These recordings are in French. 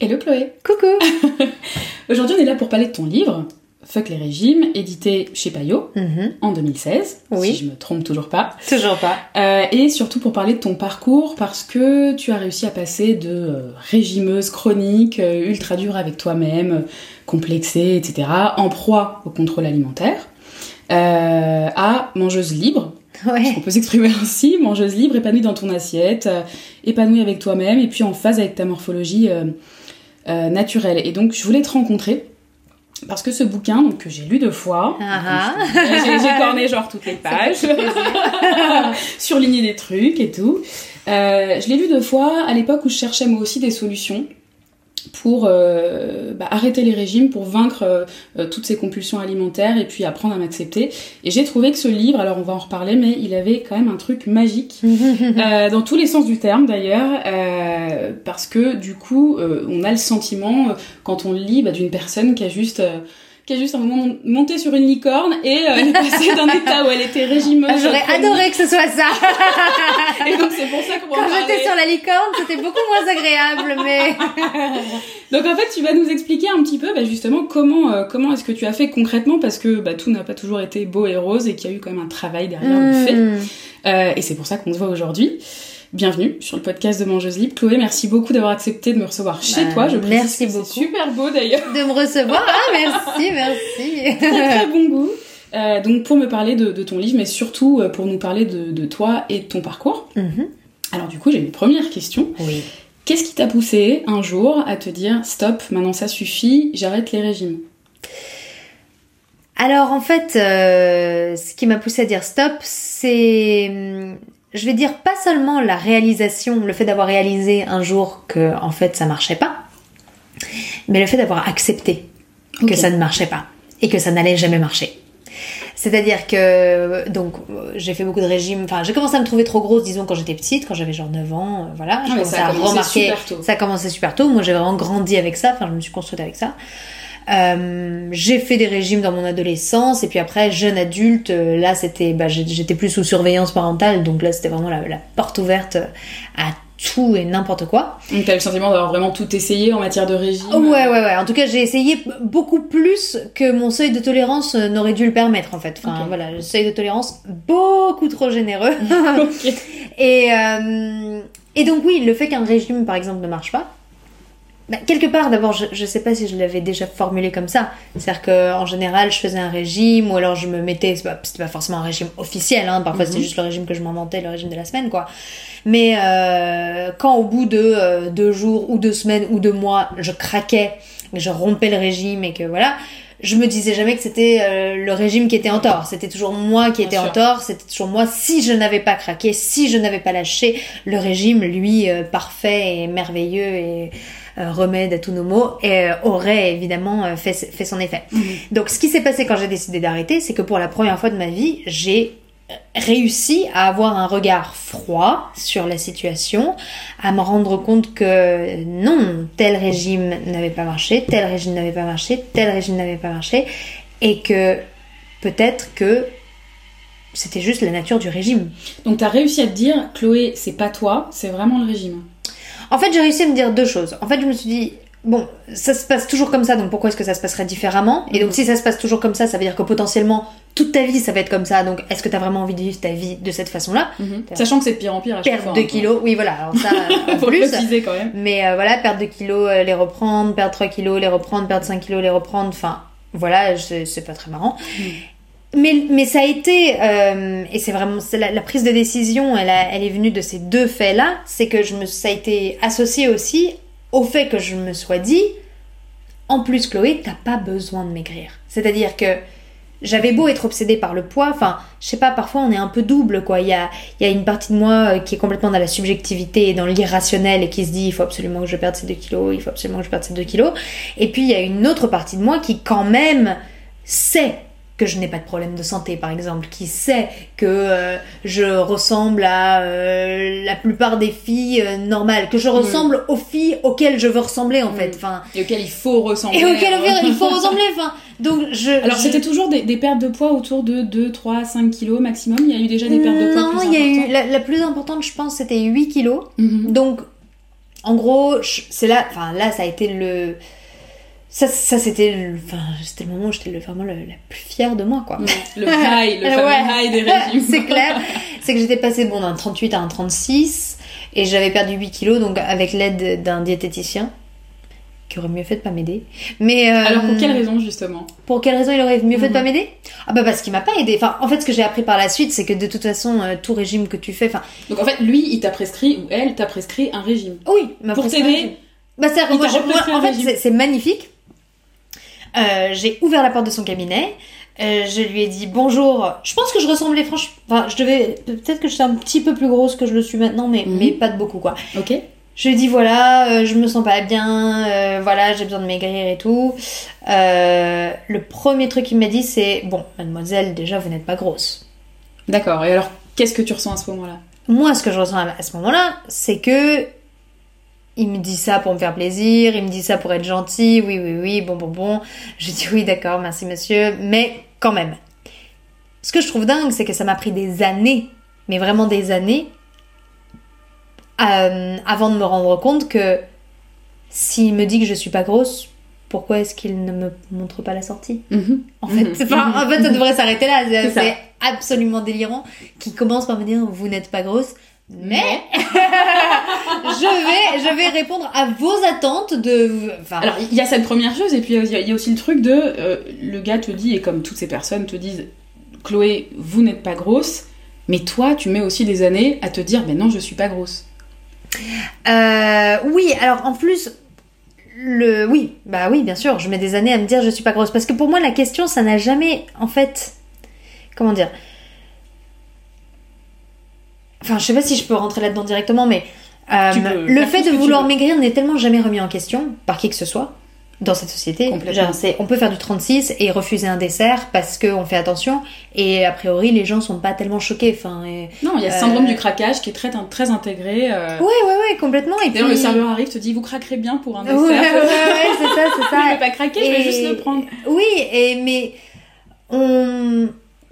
Hello Chloé Coucou Aujourd'hui on est là pour parler de ton livre, Fuck les régimes, édité chez Payot Mhm. en 2016, Oui. si je me trompe toujours pas. Toujours pas. Euh, et surtout pour parler de ton parcours parce que tu as réussi à passer de euh, régimeuse chronique, euh, ultra dure avec toi-même, complexée, etc., en proie au contrôle alimentaire, à mangeuse libre, Ouais. on peut s'exprimer ainsi, mangeuse libre, épanouie dans ton assiette, euh, épanouie avec toi-même et puis en phase avec ta morphologie euh, euh, naturelle. Et donc je voulais te rencontrer parce que ce bouquin, donc, que j'ai lu deux fois, Ah j'ai j'ai corné genre toutes les pages, surligné des trucs et tout. Euh, je l'ai lu deux fois à l'époque où je cherchais moi aussi des solutions pour euh, bah, arrêter les régimes, pour vaincre euh, toutes ces compulsions alimentaires et puis apprendre à m'accepter. Et j'ai trouvé que ce livre, alors on va en reparler, mais il avait quand même un truc magique, euh, dans tous les sens du terme d'ailleurs, euh, parce que du coup, euh, on a le sentiment, quand on le lit, bah, d'une personne qui a juste... qui a juste un moment monté sur une licorne et euh, elle est passée d'un état où elle était régimeuse. Ah, J'aurais adoré que ce soit ça. Et donc c'est pour ça qu'on Quand j'étais sur la licorne, c'était beaucoup moins agréable, mais... Donc en fait, tu vas nous expliquer un petit peu bah, justement comment euh, comment est-ce que tu as fait concrètement parce que bah, tout n'a pas toujours été beau et rose et qu'il y a eu quand même un travail derrière le fait. Hmm. Euh, et c'est pour ça qu'on se voit aujourd'hui. Bienvenue sur le podcast de Mangeuse Libre. Chloé, merci beaucoup d'avoir accepté de me recevoir chez Bah, toi. Je merci beaucoup. C'est super beau d'ailleurs. De me recevoir. Ah, merci, merci. très très bon goût. Euh, donc pour me parler de, de ton livre, mais surtout euh, pour nous parler de, de toi et de ton parcours. Mhm. Alors du coup, j'ai une première question. Oui. Qu'est-ce qui t'a poussé un jour à te dire stop, maintenant ça suffit, j'arrête les régimes? Alors en fait, euh, ce qui m'a poussé à dire stop, c'est, hum, je vais dire pas seulement la réalisation, le fait d'avoir réalisé un jour que en fait ça marchait pas, mais le fait d'avoir accepté que ça ne marchait pas et que ça n'allait jamais marcher. C'est-à-dire que donc j'ai fait beaucoup de régimes, enfin j'ai commencé à me trouver trop grosse disons quand j'étais petite, quand j'avais genre 9 ans, euh, voilà, Ah, ça a à remarquer super tôt. ça a commencé super tôt. Moi, j'ai vraiment grandi avec ça. Enfin, je me suis construite avec ça. Euh, j'ai fait des régimes dans mon adolescence et puis après jeune adulte euh, là c'était bah, j'étais plus sous surveillance parentale donc là c'était vraiment la, la porte ouverte à tout et n'importe quoi. Donc t'as le sentiment d'avoir vraiment tout essayé en matière de régime? Ouais ouais ouais. En tout cas j'ai essayé beaucoup plus que mon seuil de tolérance euh, n'aurait dû le permettre en fait. Enfin voilà le seuil de tolérance beaucoup trop généreux. Euh, et donc oui, le fait qu'un régime, par exemple, ne marche pas, bah, quelque part, d'abord, je, je sais pas si je l'avais déjà formulé comme ça. C'est-à-dire qu'en général, je faisais un régime, ou alors je me mettais, c'est pas, c'était pas forcément un régime officiel, hein, parfois Mhm. c'était juste le régime que je m'inventais, le régime de la semaine, quoi. Mais euh, quand au bout de euh, deux jours, ou deux semaines, ou deux mois, je craquais, et je rompais le régime, et que voilà, je me disais jamais que c'était euh, le régime qui était en tort. C'était toujours moi qui étais sûr. en tort. C'était toujours moi. Si je n'avais pas craqué, si je n'avais pas lâché, le régime, lui, euh, parfait et merveilleux et remède à tous nos maux, et, euh, aurait évidemment euh, fait, fait son effet. Mhm. Donc, ce qui s'est passé quand j'ai décidé d'arrêter, c'est que pour la première fois de ma vie, j'ai euh, réussi à avoir un regard froid sur la situation, à me rendre compte que non, tel régime n'avait pas marché, tel régime n'avait pas marché, tel régime n'avait pas marché, et que peut-être que c'était juste la nature du régime. Donc t'as réussi à te dire Chloé, c'est pas toi, c'est vraiment le régime. En fait, j'ai réussi à me dire deux choses. En fait, je me suis dit, bon, ça se passe toujours comme ça, donc pourquoi est-ce que ça se passerait différemment? Et donc, Mhm. si ça se passe toujours comme ça, ça veut dire que potentiellement, toute ta vie, ça va être comme ça. Donc, est-ce que t'as vraiment envie de vivre ta vie de cette façon-là? Sachant que c'est de pire en pire à chaque Perdre fois. 2 hein. kilos, oui, voilà, alors ça, en Faut plus. le quand même. Mais euh, voilà, perdre 2 kilos, euh, les reprendre, perdre 3 kilos, les reprendre, perdre 5 kilos, les reprendre, enfin, voilà, c'est c'est pas très marrant. Mais, ça a été, euh, et c'est vraiment la, prise de décision, elle, est venue de ces deux faits-là, c'est que ça a été associé aussi au fait que je me sois dit, en plus Chloé, t'as pas besoin de maigrir. C'est-à-dire que j'avais beau être obsédée par le poids, enfin, je sais pas, parfois on est un peu double, quoi. Il y a, il y a une partie de moi euh, qui est complètement dans la subjectivité et dans l'irrationnel et qui se dit, il faut absolument que je perde ces 2 kilos, il faut absolument que je perde ces 2 kilos. Et puis il y a une autre partie de moi qui, quand même, sait que je n'ai pas de problème de santé, par exemple, qui sait que euh, je ressemble à euh, la plupart des filles euh, normales, que je ressemble aux filles auxquelles je veux ressembler, en Mm. fait. Enfin, Et auquel il faut ressembler. et auxquelles il faut ressembler. Enfin, donc je. Alors je- c'était toujours des, des pertes de poids autour de 2, 3, 5 kilos maximum? Il y a eu déjà des pertes de poids Non, il y a eu la, la plus importante, je pense, c'était 8 kilos. Mhm. Donc, en gros, c'est là, enfin là, ça a été le, ça, ça c'était, le- enfin c'était le moment où j'étais vraiment le- la plus fière de moi, quoi. Le high, le fameux Ouais. high des régimes. c'est clair. C'est que j'étais passée bon, d'un 38 à un 36 et j'avais perdu 8 kilos donc avec l'aide d'un diététicien qui aurait mieux fait de pas m'aider. Mais euh, Alors pour quelle raison justement? pour quelle raison il aurait mieux fait de Mhm. pas m'aider? Ah bah parce qu'il m'a pas aidé. Enfin, en fait, ce que j'ai appris par la suite, c'est que de toute façon, euh, tout régime que tu fais, enfin, Donc en fait, lui, il t'a prescrit, ou elle t'a prescrit un régime. oui, m'a Pour t'aider. Bah c'est moi, moi, en fait, c'est magnifique. Euh, j'ai ouvert la porte de son cabinet. Euh, je lui ai dit bonjour. Je pense que je ressemblais franchement. Enfin, je devais. Peut-être que j'étais un petit peu plus grosse que je le suis maintenant, mais, Mhm. mais pas de beaucoup quoi. Ok Je lui ai dit voilà, euh, je me sens pas bien, voilà, j'ai besoin de maigrir et tout. Le premier truc qu'il m'a dit c'est bon, mademoiselle, déjà vous n'êtes pas grosse. D'accord. Et alors, qu'est-ce que tu ressens à ce moment-là? Moi, ce que je ressens à ce moment-là, c'est que il me dit ça pour me faire plaisir, il me dit ça pour être gentil, oui, oui, oui, bon, bon, bon. Je dis oui, d'accord, merci monsieur, mais quand même. Ce que je trouve dingue, c'est que ça m'a pris des années, mais vraiment des années, euh, avant de me rendre compte que s'il me dit que je suis pas grosse, pourquoi est-ce qu'il ne me montre pas la sortie? Mhm. en fait. Enfin, en fait, ça devrait s'arrêter là. C'est- absolument délirant. Qui commence par me dire vous n'êtes pas grosse, mais je vais, je vais répondre à vos attentes de. Enfin, Alors, il y a cette première chose, et puis il y a- il y a aussi le truc de. euh, le gars te dit, et comme toutes ces personnes te disent, Chloé, vous n'êtes pas grosse, mais toi, tu mets aussi des années à te dire, ben non, je suis pas grosse. euh, oui. Alors en plus. Le oui bah oui bien sûr je mets des années à me dire je suis pas grosse parce que pour moi la question ça n'a jamais en fait comment dire enfin je sais pas si je peux rentrer là-dedans directement mais euh, peux le fait de vouloir maigrir n'est tellement jamais remis en question par qui que ce soit dans cette société. Complètement. Genre, on peut faire du 36 et refuser un dessert parce qu'on fait attention et a priori les gens sont pas tellement choqués. Enfin, et- Non, il y a ce syndrome Euh, du craquage qui est très, très intégré. euh. Ouais, ouais, ouais, complètement. Et puis... Le serveur arrive, te dit, vous craquerez bien pour un dessert. ouais, ouais, c'est ça, c'est je ça. vais pas craquer, je vais juste le prendre. Oui, et mais on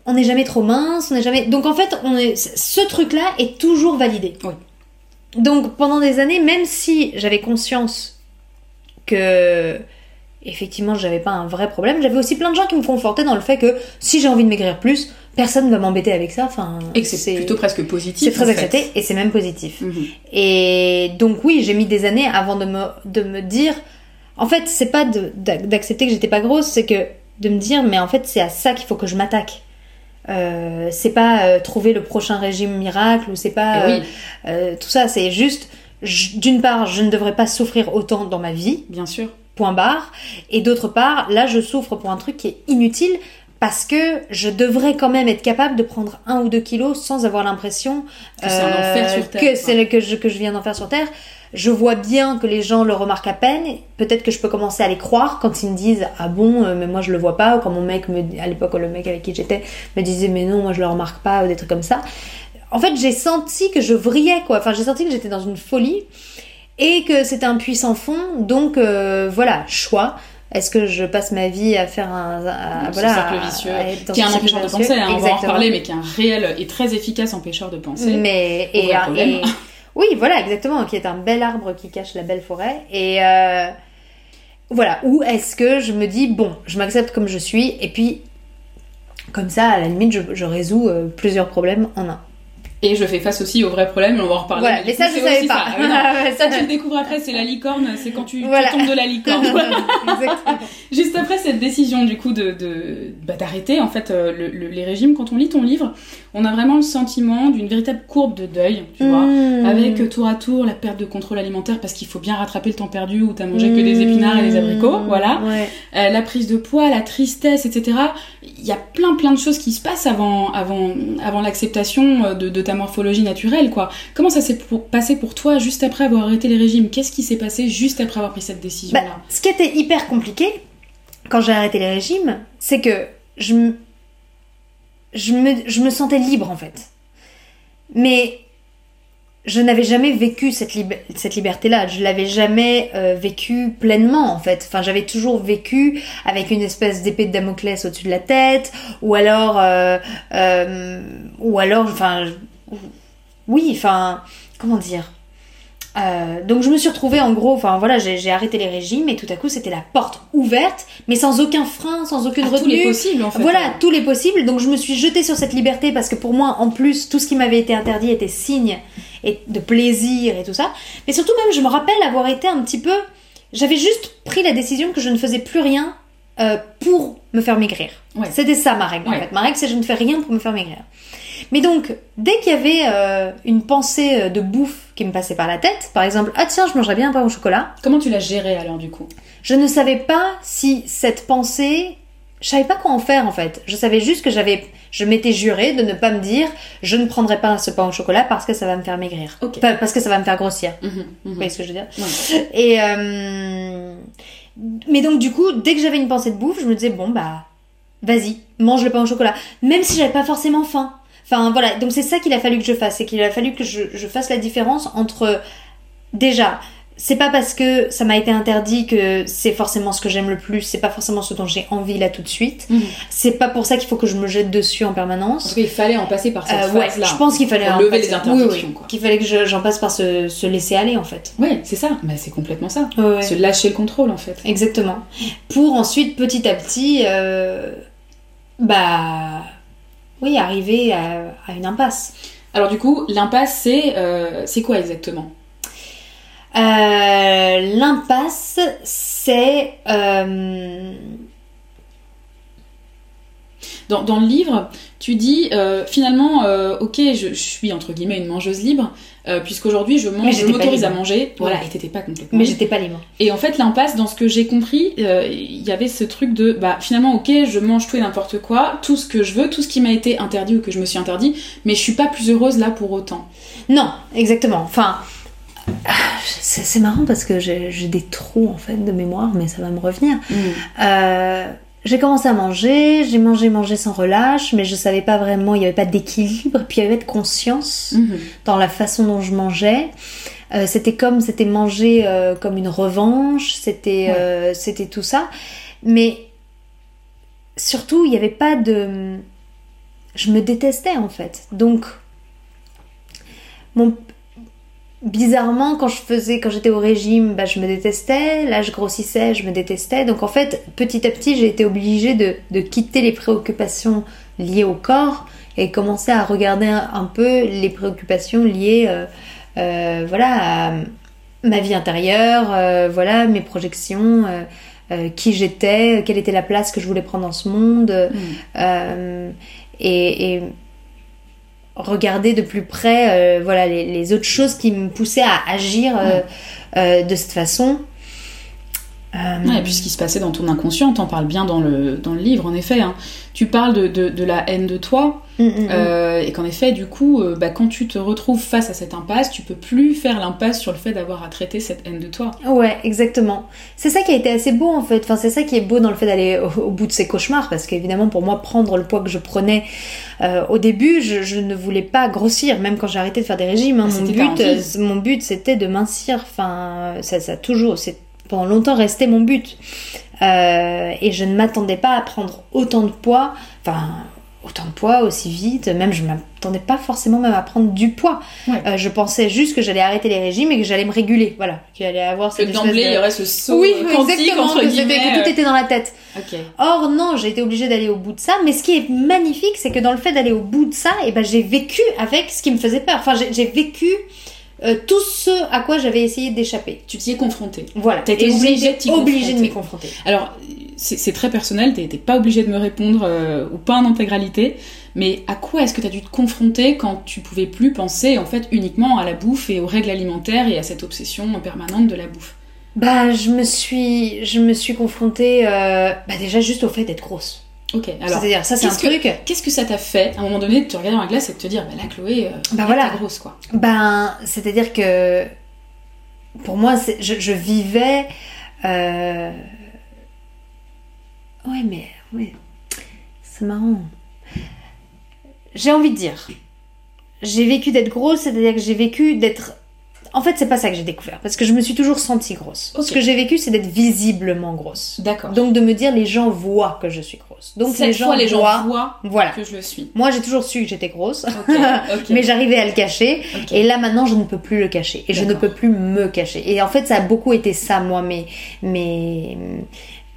on n'est jamais trop mince, on n'est jamais. Donc en fait, on est ce truc-là est toujours validé. Oui. Donc pendant des années, même si j'avais conscience que effectivement j'avais pas un vrai problème, j'avais aussi plein de gens qui me confortaient dans le fait que si j'ai envie de maigrir plus, personne ne va m'embêter avec ça. Enfin, Et que c'est plutôt presque positif. c'est très fait. accepté et c'est même positif. Mhm. Et donc oui, j'ai mis des années avant de me, de me dire... En fait, c'est pas d'accepter que j'étais pas grosse, c'est que de me dire, mais en fait, c'est à ça qu'il faut que je m'attaque. Euh, c'est pas euh, trouver le prochain régime miracle ou c'est pas Et euh, oui, euh, tout ça, c'est juste, d'une part, je ne devrais pas souffrir autant dans ma vie, bien sûr. point barre, et d'autre part, là, je souffre pour un truc qui est inutile parce que je devrais quand même être capable de prendre un ou deux kilos sans avoir l'impression Que c'est Terre, que que je, que je viens d'en faire sur Terre. Je vois bien que les gens le remarquent à peine. Peut-être que je peux commencer à les croire quand ils me disent ah bon euh, mais moi je le vois pas ou quand mon mec me à l'époque le mec avec qui j'étais me disait mais non moi je le remarque pas ou des trucs comme ça. En fait j'ai senti que je vrillais quoi. Enfin j'ai senti que j'étais dans une folie et que c'était un puissant fond. Donc euh, voilà choix. Est-ce que je passe ma vie à faire un, à- voilà cercle vicieux, à être dans qui est un empêcheur de penser, hein, on va en reparler, mais qui est un réel et très efficace empêcheur de penser. Mais et, et- oui, voilà, exactement, qui est un bel arbre qui cache la belle forêt. Et euh, voilà, ou est-ce que je me dis bon, je m'accepte comme je suis, et puis comme ça, à la limite, je, résous euh, plusieurs problèmes en un. Et je fais face aussi aux vrais problèmes, on va en reparler. voilà, mais ça, coup, je savais pas. ça. Ah tu le découvres après, c'est la licorne, c'est quand tu, tu Voilà. tombes de la licorne. Juste après cette décision du coup de de- bah, d'arrêter en fait euh, le- le- les régimes, quand on lit ton livre, on a vraiment le sentiment d'une véritable courbe de deuil, tu vois, Mmh. avec euh, tour à tour la perte de contrôle alimentaire parce qu'il faut bien rattraper le temps perdu où t'as mangé que des épinards et des abricots, Mmh. voilà. Ouais. Euh, la prise de poids, la tristesse, etc. Il y a plein plein de choses qui se passent avant avant avant l'acceptation de, de ta morphologie naturelle, quoi. Comment ça s'est passé pour toi juste après avoir arrêté les régimes? Qu'est-ce qui s'est passé juste après avoir pris cette décision-là? Bah, ce qui était hyper compliqué quand j'ai arrêté les régimes, c'est que je me, je, me, je me sentais libre en fait. Mais je n'avais jamais vécu cette, lib- cette liberté-là. Je l'avais jamais euh, vécu pleinement en fait. Enfin, j'avais toujours vécu avec une espèce d'épée de Damoclès au-dessus de la tête, ou alors, euh, euh, ou alors, enfin, oui, enfin, comment dire? Euh, donc je me suis retrouvée en gros, enfin voilà, j'ai arrêté les régimes et tout à coup c'était la porte ouverte, mais sans aucun frein, sans aucune À retenue. tous les possibles en fait. Voilà, tous les possibles. Donc je me suis jetée sur cette liberté parce que pour moi, en plus, tout ce qui m'avait été interdit était signe et de plaisir et tout ça. Mais surtout même, je me rappelle avoir été un petit peu... J'avais juste pris la décision que je ne faisais plus rien euh, pour me faire maigrir. Ouais. C'était ça ma règle en fait. Ma règle c'est je ne fais rien pour me faire maigrir. Mais donc, dès qu'il y avait euh, une pensée euh, de bouffe qui me passait par la tête, par exemple, ah tiens, je mangerais bien un pain au chocolat, Comment tu l'as géré alors du coup? Je ne savais pas si cette pensée, je savais pas quoi en faire en fait. Je savais juste que j'avais, je m'étais juré de ne pas me dire, je ne prendrai pas ce pain au chocolat parce que ça va me faire maigrir, parce que ça va me faire grossir. Mhm. Vous voyez ce que je veux dire? Ouais. Et euh, mais donc du coup, dès que j'avais une pensée de bouffe, je me disais bon bah, vas-y, mange le pain au chocolat, même si j'avais pas forcément faim. Enfin voilà, donc c'est ça qu'il a fallu que je fasse, c'est qu'il a fallu que je, je fasse la différence entre déjà. C'est pas parce que ça m'a été interdit que c'est forcément ce que j'aime le plus, c'est pas forcément ce dont j'ai envie là tout de suite. Mhm. C'est pas pour ça qu'il faut que je me jette dessus en En permanence. tout cas, il fallait en passer par cette Euh, ouais, phase-là. je pense qu'il fallait Pour en lever passer- les interdictions, oui, oui, qu'il fallait que je- j'en passe par se, se laisser aller en fait. Ouais, c'est ça. Bah, c'est complètement ça. Ouais. Se lâcher le contrôle en fait. Exactement. Pour ensuite, petit à petit, euh, bah, oui, arriver à, à une impasse. Alors du coup, l'impasse, c'est euh, c'est quoi exactement? Euh, L'impasse, c'est euh, dans, dans le livre, tu dis euh, finalement, euh, ok, je, je suis entre guillemets une mangeuse libre, euh, puisqu'aujourd'hui je mange, je m'autorise à manger. Voilà, et t'étais pas complètement. mais j'étais pas libre. Et en fait, l'impasse, dans ce que j'ai compris, euh, il y avait ce truc de, bah finalement, ok, je mange tout et n'importe quoi, tout ce que je veux, tout ce qui m'a été interdit ou que je me suis interdit, mais je suis pas plus heureuse là pour autant. Non, exactement. Enfin, c'est marrant parce que j'ai des trous en fait de mémoire, mais ça va me revenir. Euh, j'ai commencé à manger, j'ai mangé, mangé sans relâche, mais je savais pas vraiment, il y avait pas d'équilibre, puis il y avait pas de conscience. Mhm. dans la façon dont je mangeais. Euh, c'était comme c'était manger euh, comme une revanche, c'était Ouais. euh, c'était tout ça. Mais surtout, il n'y avait pas de. Je me détestais en fait. Donc, mon... bizarrement, quand je faisais, quand j'étais au régime, bah, je me détestais. Là, je grossissais, je me détestais. Donc, en fait, petit à petit, j'ai été obligée de, de quitter les préoccupations liées au corps et commencer à regarder un, un peu les préoccupations liées, euh, euh, voilà, à ma vie intérieure, euh, voilà, mes projections. qui j'étais, quelle était la place que je voulais prendre dans ce monde, et, et regarder de plus près euh, voilà, les, les autres choses qui me poussaient à agir euh, euh, de cette façon. Euh, Ouais, et puis ce qui se passait dans ton inconscient, t'en parles bien dans le, dans le livre, en effet. hein. Tu parles de, de, de la haine de toi, mm, mm, mm. euh, et qu'en effet, du coup, euh, bah, quand tu te retrouves face à cette impasse, tu peux plus faire l'impasse sur le fait d'avoir à traiter cette haine de toi. Ouais, exactement. C'est ça qui a été assez beau en fait. Enfin, c'est ça qui est beau dans le fait d'aller au, au bout de ces cauchemars, parce qu'évidemment pour moi prendre le poids que je prenais euh, au début, je, je ne voulais pas grossir, même quand j'ai arrêté de faire des régimes. hein. Ah, mon but, mon but, c'était de mincir. Enfin, ça, ça a toujours, c'est pendant longtemps resté mon but. Euh, et je ne m'attendais pas à prendre autant de poids. Enfin. Autant de poids aussi vite, même je m'attendais pas forcément même à prendre du poids. Ouais. Euh, je pensais juste que j'allais arrêter les régimes et que j'allais me réguler, voilà, qu'il allait avoir Que cette espèce d'emblée, de- il y aurait ce saut oui, euh, exactement, entre que, que tout était dans la tête. euh. Or non, j'ai été obligée d'aller au bout de ça. Mais ce qui est magnifique, c'est que dans le fait d'aller au bout de ça, eh ben, j'ai vécu avec ce qui me faisait peur. Enfin, j'ai vécu euh, tout ce à quoi j'avais essayé d'échapper. Tu t'y es confronté. Voilà. T'as été obligée de obligée de confronter. m'y confronter. Alors, c'est très personnel, t'es t'es pas obligé de me répondre, euh, ou pas en intégralité, mais à quoi est-ce que t'as dû te confronter quand tu pouvais plus penser, en fait, uniquement à la bouffe et aux règles alimentaires et à cette obsession permanente de la bouffe? Bah, je me suis, je me suis confrontée, euh, bah, déjà juste au fait d'être grosse. Ok, alors, C'est-à-dire, ça, c'est un que- truc. qu'est-ce que ça t'a fait, à un moment donné, de te regarder dans la glace et de te dire, bah là, Chloé, euh, Bah là, voilà. t'es grosse, quoi. Ben, c'est-à-dire que pour moi, je, je vivais. euh, Ouais, mais ouais, c'est marrant. J'ai envie de dire, j'ai vécu d'être grosse, c'est-à-dire que j'ai vécu d'être. En fait, c'est pas ça que j'ai découvert, parce que je me suis toujours sentie grosse. Ce que j'ai vécu, c'est d'être visiblement grosse. D'accord. Donc de me dire, les gens voient que je suis grosse. Grosse. Donc Cette les gens fois, les gens voient. voient Voilà. que je le suis. Moi, j'ai toujours su que j'étais grosse, mais j'arrivais à le cacher. Et là, maintenant, je ne peux plus le cacher. Et je ne peux plus me cacher. Et en fait, ça a beaucoup été ça, moi, mes, mes,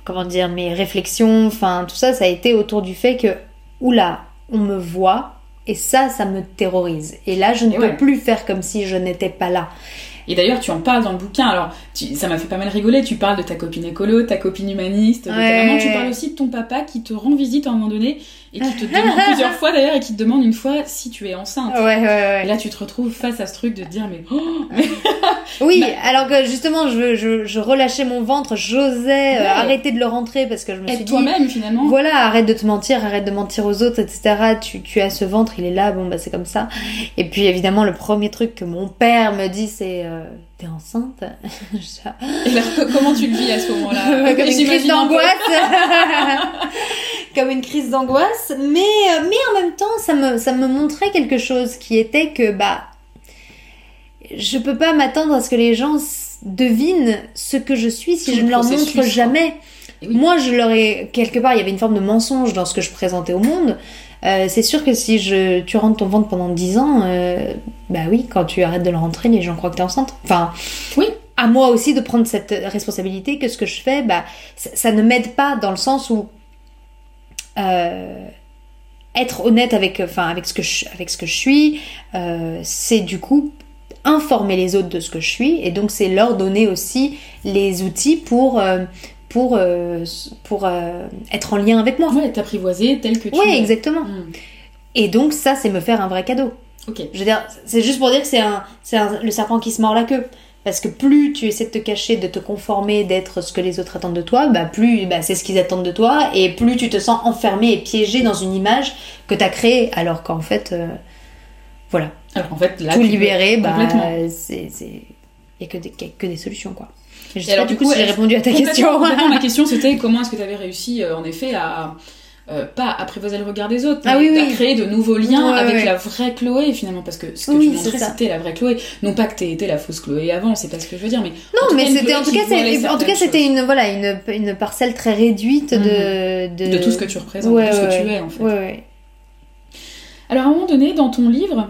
comment dire, mes réflexions, enfin, tout ça, ça a été autour du fait que, oula, on me voit. Et ça, ça me terrorise. Et là, je ne Et peux ouais. plus faire comme si je n'étais pas là. Et d'ailleurs, tu en parles dans le bouquin. Alors, tu- ça m'a fait pas mal rigoler. Tu parles de ta copine écolo, ta copine humaniste, de ta maman. Tu parles aussi de ton papa qui te rend visite à un moment donné et qui te demande plusieurs fois d'ailleurs et qui te demande une fois si tu es enceinte. Ouais, ouais, ouais. Et là, tu te retrouves face à ce truc de te dire mais oh, Oui, Bah- alors que justement, je, je, je relâchais mon ventre, j'osais euh, arrêter de le rentrer parce que je me suis être dit, toi-même finalement. voilà, arrête de te mentir, arrête de mentir aux autres, etc. Tu, tu as ce ventre, il est là, bon bah c'est comme ça. Et puis évidemment, le premier truc que mon père me dit, c'est euh, t'es enceinte? Ah. Et là, co- comment tu le vis à ce moment-là? Comme une crise d'angoisse. Comme une crise d'angoisse. Mais, euh, mais en même temps, ça me, ça me montrait quelque chose qui était que, bah, je peux pas m'attendre à ce que les gens devinent ce que je suis si Tout je le ne leur montre jamais. Oui. Moi, je leur ai, quelque part, il y avait une forme de mensonge dans ce que je présentais au monde. Euh, c'est sûr que si je, tu rentres ton ventre pendant 10 ans, euh, bah oui, quand tu arrêtes de le rentrer, les gens croient que t'es enceinte. Enfin, Oui. à moi aussi de prendre cette responsabilité que ce que je fais, bah, ça, ça ne m'aide pas dans le sens où euh, être honnête avec, enfin, avec, ce que je, avec ce que je suis, euh, c'est du coup informer les autres de ce que je suis et donc c'est leur donner aussi les outils pour, euh, pour, euh, pour euh, être en lien avec moi. Ouais, t'apprivoiser tel que tu Oui, es. exactement. Hmm. Et donc ça, c'est me faire un vrai cadeau. Ok. Je veux dire, c'est juste pour dire que c'est un, c'est un- le serpent qui se mord la queue. Parce que plus tu essaies de te cacher, de te conformer, d'être ce que les autres attendent de toi, bah plus bah, c'est ce qu'ils attendent de toi, et plus tu te sens enfermé et piégé dans une image que tu as créée, alors qu'en fait, euh, voilà, Alors en fait, là, tout libérer, bah, c'est, c'est, y a que des, que des solutions quoi. Je Et sais pas alors, du du coup, coup, si j'ai répondu à ta question. ma question c'était comment est-ce que tu avais réussi euh, en effet à euh, pas apprivoiser le regard des autres, Ah mais oui, à oui. créer de nouveaux liens Ouais, avec ouais. la vraie Chloé finalement parce que ce que Oui, tu montrais c'était la vraie Chloé, non pas que t'aies été la fausse Chloé avant, c'est pas ce que je veux dire, mais Non, mais c'était en tout cas, en tout cas, c'était une voilà une, une parcelle très réduite de, de de tout ce que tu représentes, Ouais, de tout ce que tu es en fait. Alors à un moment donné dans ton livre,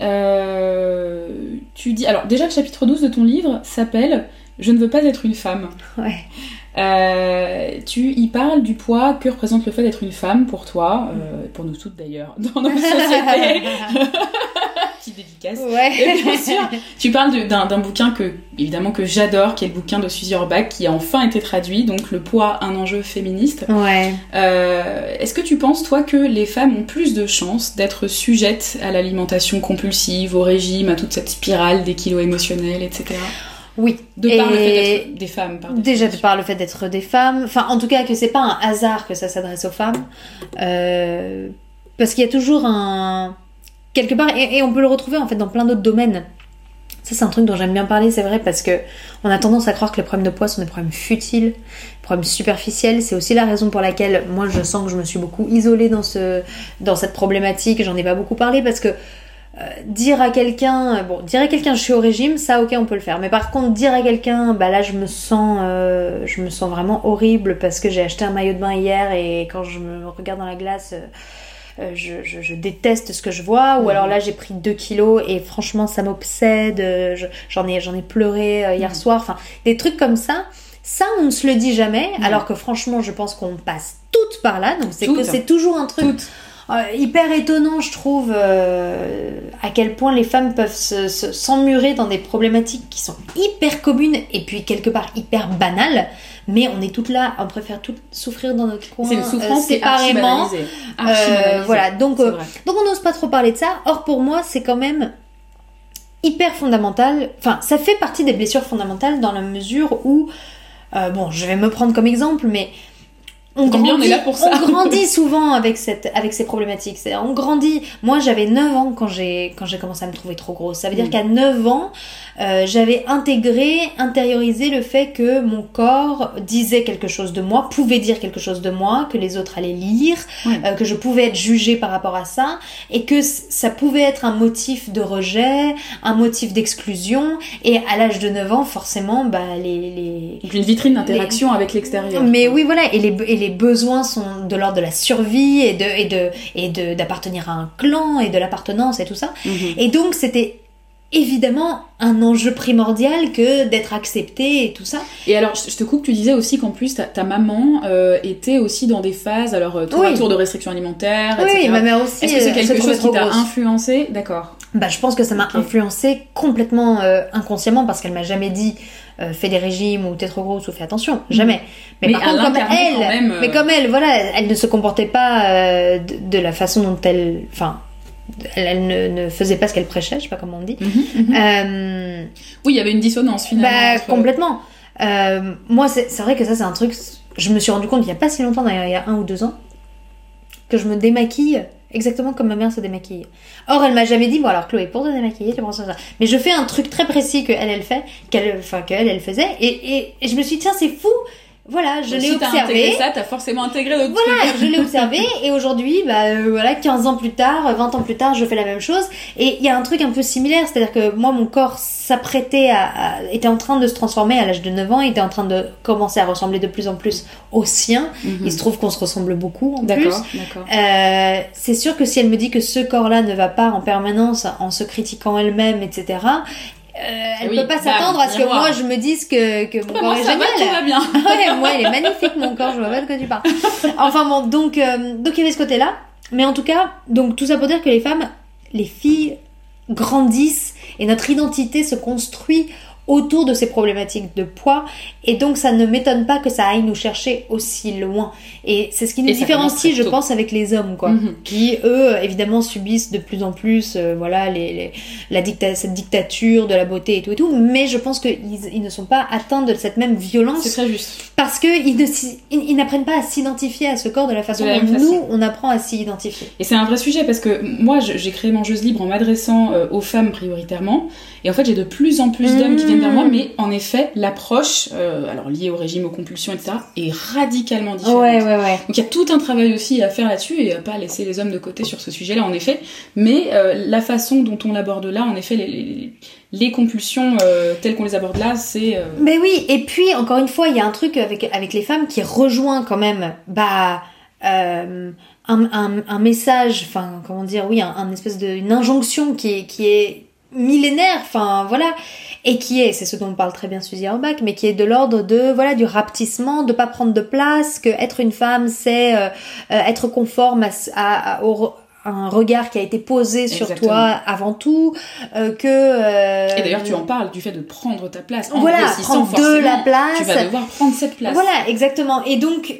euh, tu dis alors déjà le chapitre 12 de ton livre s'appelle Je ne veux pas être une femme. Ouais. Euh, tu y parles du poids que représente le fait d'être une femme pour toi, euh, pour nous toutes d'ailleurs, dans notre société. Petite dédicace. Ouais. Et bien sûr, tu parles d'un bouquin que, évidemment, que j'adore, qui est le bouquin de Suzy Orbach, qui a enfin été traduit, donc Le poids, un enjeu féministe. Ouais. Euh, Est-ce que tu penses, toi, que les femmes ont plus de chances d'être sujettes à l'alimentation compulsive, au régime, à toute cette spirale des kilos émotionnels, etc. Oui. De par le fait Et d'être des femmes, par Déjà de par le fait d'être des femmes, enfin en tout cas que c'est pas un hasard que ça s'adresse aux femmes, Euh, parce qu'il y a toujours un quelque part et, et on peut le retrouver en fait dans plein d'autres domaines. Ça c'est un truc dont j'aime bien parler, c'est vrai parce que on a tendance à croire que les problèmes de poids sont des problèmes futiles, des problèmes superficiels. C'est aussi la raison pour laquelle moi je sens que je me suis beaucoup isolée dans ce dans cette problématique. J'en ai pas beaucoup parlé parce que euh, dire à quelqu'un, euh, bon, dire à quelqu'un je suis au régime, ça ok on peut le faire. Mais par contre dire à quelqu'un, bah là je me sens, euh, je me sens vraiment horrible parce que j'ai acheté un maillot de bain hier et quand je me regarde dans la glace, euh, euh, je, je- je déteste ce que je vois. Ou alors là j'ai pris 2 kilos et franchement ça m'obsède. euh, je- J'en ai, j'en ai pleuré hier soir. Enfin des trucs comme ça. Ça on ne se le dit jamais. Alors que franchement je pense qu'on passe toutes par là. Donc c'est que c'est toujours un truc Toutes. Euh, hyper étonnant, je trouve, euh, à quel point les femmes peuvent se- se- s'emmurer dans des problématiques qui sont hyper communes et puis quelque part hyper banales. Mais on est toutes là, on préfère toutes souffrir dans notre coin C'est une souffrance euh, archi séparément. Euh, voilà, donc, donc on n'ose pas trop parler de ça. Or pour moi, c'est quand même hyper fondamental. Enfin, ça fait partie des blessures fondamentales dans la mesure où, bon, je vais me prendre comme exemple, mais on est grandit, là pour ça. on grandit souvent avec cette, avec ces problématiques. On grandit. Moi, j'avais 9 ans quand j'ai, quand j'ai commencé à me trouver trop grosse. Ça veut dire Mm. qu'à 9 ans, euh, j'avais intégré, intériorisé le fait que mon corps disait quelque chose de moi, pouvait dire quelque chose de moi, que les autres allaient lire, euh, que je pouvais être jugée par rapport à ça, et que ça pouvait être un motif de rejet, un motif d'exclusion. Et à l'âge de 9 ans, forcément, bah, les, les, Donc une vitrine d'interaction avec l'extérieur. mais oui, voilà, et les, et les besoins sont de l'ordre de la survie et de et de et de d'appartenir à un clan et de l'appartenance et tout ça. Mhm. Et donc c'était évidemment un enjeu primordial que d'être accepté et tout ça. Et alors, je te coupe, tu disais aussi qu'en plus, ta, ta maman euh, était aussi dans des phases, alors, euh, tour à Oui. tour de restrictions alimentaires, Oui, etc. ma mère aussi. Est-ce que c'est euh, quelque chose qui t'a influencé? D'accord. Bah, je pense que ça m'a influencé complètement euh, inconsciemment parce qu'elle m'a jamais dit euh, fais des régimes ou t'es trop grosse ou fais attention, jamais. Mais, Mais par contre, comme elle, quand même, euh, mais comme elle, voilà, elle ne se comportait pas euh, de, de la façon dont elle, enfin, elle, elle ne, ne faisait pas ce qu'elle prêchait, je sais pas comment on dit. Mhm, Euh, Oui, il y avait une dissonance finalement. bah, entre- complètement. Moi, c'est c'est vrai que ça, c'est un truc. Je me suis rendu compte il y a pas si longtemps, d'ailleurs, il y a un ou deux ans, que je me démaquille exactement comme ma mère se démaquille. Or, elle m'a jamais dit, bon alors Chloé, pour te démaquiller, tu prends ça, ça. Mais je fais un truc très précis que elle, elle fait, qu'elle, enfin, qu'elle, elle faisait, et, et, et je me suis dit, tiens, c'est fou. Voilà, je l'ai si t'as intégré observé. ça, t'as forcément intégré d'autres Voilà, trucs. je l'ai observé et aujourd'hui, bah euh, voilà, 15 ans plus tard, 20 ans plus tard, je fais la même chose. Et il y a un truc un peu similaire, c'est-à-dire que moi, mon corps s'apprêtait à, à- était en train de se transformer à l'âge de 9 ans, était en train de commencer à ressembler de plus en plus au sien. Mhm. Il se trouve qu'on se ressemble beaucoup en plus. D'accord. Euh, c'est sûr que si elle me dit que ce corps-là ne va pas en permanence en se critiquant elle-même, etc., elle Oui, peut pas bam, s'attendre à ce que moi je me dise que, que mon Bah, corps est va, génial. tout va bien. ouais, moi, il est magnifique, mon corps, je vois pas de quoi tu parles. Enfin bon, donc, euh, donc il y avait ce côté-là. Mais en tout cas, donc tout ça pour dire que les femmes, les filles grandissent et notre identité se construit autour de ces problématiques de poids et donc ça ne m'étonne pas que ça aille nous chercher aussi loin et c'est ce qui nous Et différencie je pense avec les hommes quoi Mhm. qui eux évidemment subissent de plus en plus euh, voilà les, les- la dicta cette dictature de la beauté et tout et tout mais je pense qu'ils ils ne sont pas atteints de cette même violence C'est très juste. parce que ils n'apprennent pas à s'identifier à ce corps de la façon De la dont nous façon. on apprend à s'y identifier. Et c'est un vrai sujet parce que moi, j'ai créé Mangeuse Libre en m'adressant euh, aux femmes prioritairement. Et en fait, j'ai de plus en plus d'hommes qui viennent vers moi. Mmh. Mais en effet, l'approche, euh, alors liée au régime, aux compulsions, etc., est radicalement différente. ouais. Donc il y a tout un travail aussi à faire là-dessus et à pas laisser les hommes de côté sur ce sujet-là, en effet. Mais euh, la façon dont on l'aborde là, en effet, les, les, les compulsions euh, telles qu'on les aborde là, c'est... euh, Mais oui, et puis encore une fois, il y a un truc avec, avec les femmes qui rejoint quand même bah, euh, un, un, un message, enfin comment dire, oui, un, un espèce de une injonction qui est, qui est millénaire, enfin voilà, et qui est, c'est ce dont on parle très bien Suzy Orbach, mais qui est de l'ordre de voilà du rapetissement, de pas prendre de place, que être une femme c'est euh, euh, être conforme à, à, à- au un regard qui a été posé sur toi avant tout, euh, que euh, Et d'ailleurs, tu en parles du fait de prendre ta place. En voilà, prendre de la place. Tu vas devoir prendre cette place. Voilà, exactement. Et donc,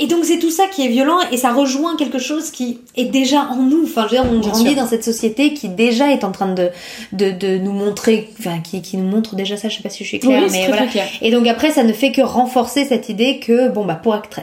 et donc c'est tout ça qui est violent et ça rejoint quelque chose qui est déjà en nous. Enfin, je veux dire, on Bien grandit sûr. dans cette société qui déjà est en train de de, de nous montrer, enfin, qui, qui nous montre déjà ça. Je sais pas si je suis claire, Oui, mais très, voilà. très clair. Et donc après, ça ne fait que renforcer cette idée que bon bah pour être,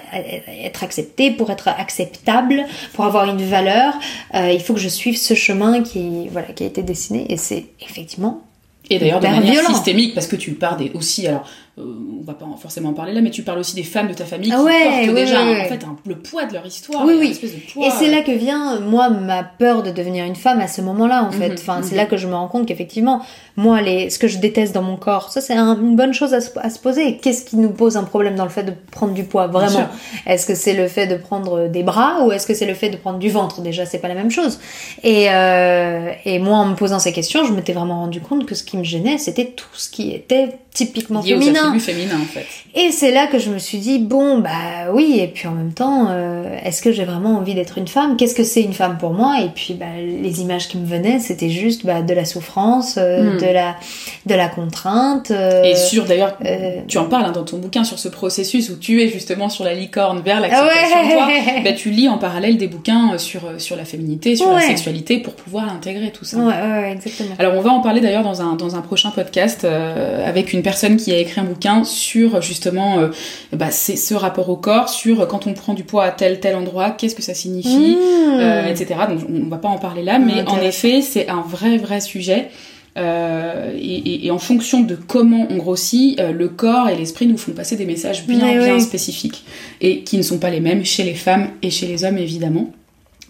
être accepté, pour être acceptable, pour avoir une valeur, euh, il faut que je suive ce chemin qui voilà qui a été dessiné. Et c'est effectivement Et d'ailleurs, de manière violent. systémique, parce que tu parles des, aussi, alors, on va pas forcément en parler là, mais tu parles aussi des femmes de ta famille qui Ah ouais, portent ouais, déjà, ouais, en fait, un- le poids de leur histoire. Oui, et oui. une espèce de poids, Et c'est là euh, que vient, moi, ma peur de devenir une femme à ce moment-là, en fait. Mhm, enfin, c'est mhm. là que je me rends compte qu'effectivement, moi, les, ce que je déteste dans mon corps, ça, c'est un- une bonne chose à se, à se poser. Qu'est-ce qui nous pose un problème dans le fait de prendre du poids, vraiment? Est-ce que c'est le fait de prendre des bras ou est-ce que c'est le fait de prendre du ventre? Déjà, c'est pas la même chose. Et, euh, et moi, en me posant ces questions, je m'étais vraiment rendu compte que ce qui me gênait, c'était tout ce qui était typiquement lié aux féminin. en fait. Et c'est là que je me suis dit, bon, bah oui, et puis en même temps, euh, est-ce que j'ai vraiment envie d'être une femme? Qu'est-ce que c'est une femme pour moi? Et puis bah, les images qui me venaient, c'était juste bah, de la souffrance, euh, Hmm. de, la, de la contrainte. euh, Et sur, d'ailleurs, euh, tu en parles hein, dans ton bouquin sur ce processus où tu es justement sur la licorne vers Ah l'acceptation de toi. ouais Bah, tu lis en parallèle des bouquins euh, sur, euh, sur la féminité, sur la Ouais. sexualité pour pouvoir l'intégrer, tout ça. ouais, ouais, ouais, exactement. Alors on va en parler d'ailleurs dans un, dans un prochain podcast euh, avec une personne qui a écrit un bouquin sur justement euh, bah, c'est ce rapport au corps, sur euh, quand on prend du poids à tel tel endroit, qu'est-ce que ça signifie, Mmh. euh, etc. Donc on, va pas en parler là, mais en effet c'est un vrai vrai sujet. Euh, et, et- et en fonction de comment on grossit, euh, le corps et l'esprit nous font passer des messages bien Mais bien oui. spécifiques et qui ne sont pas les mêmes chez les femmes et chez les hommes évidemment.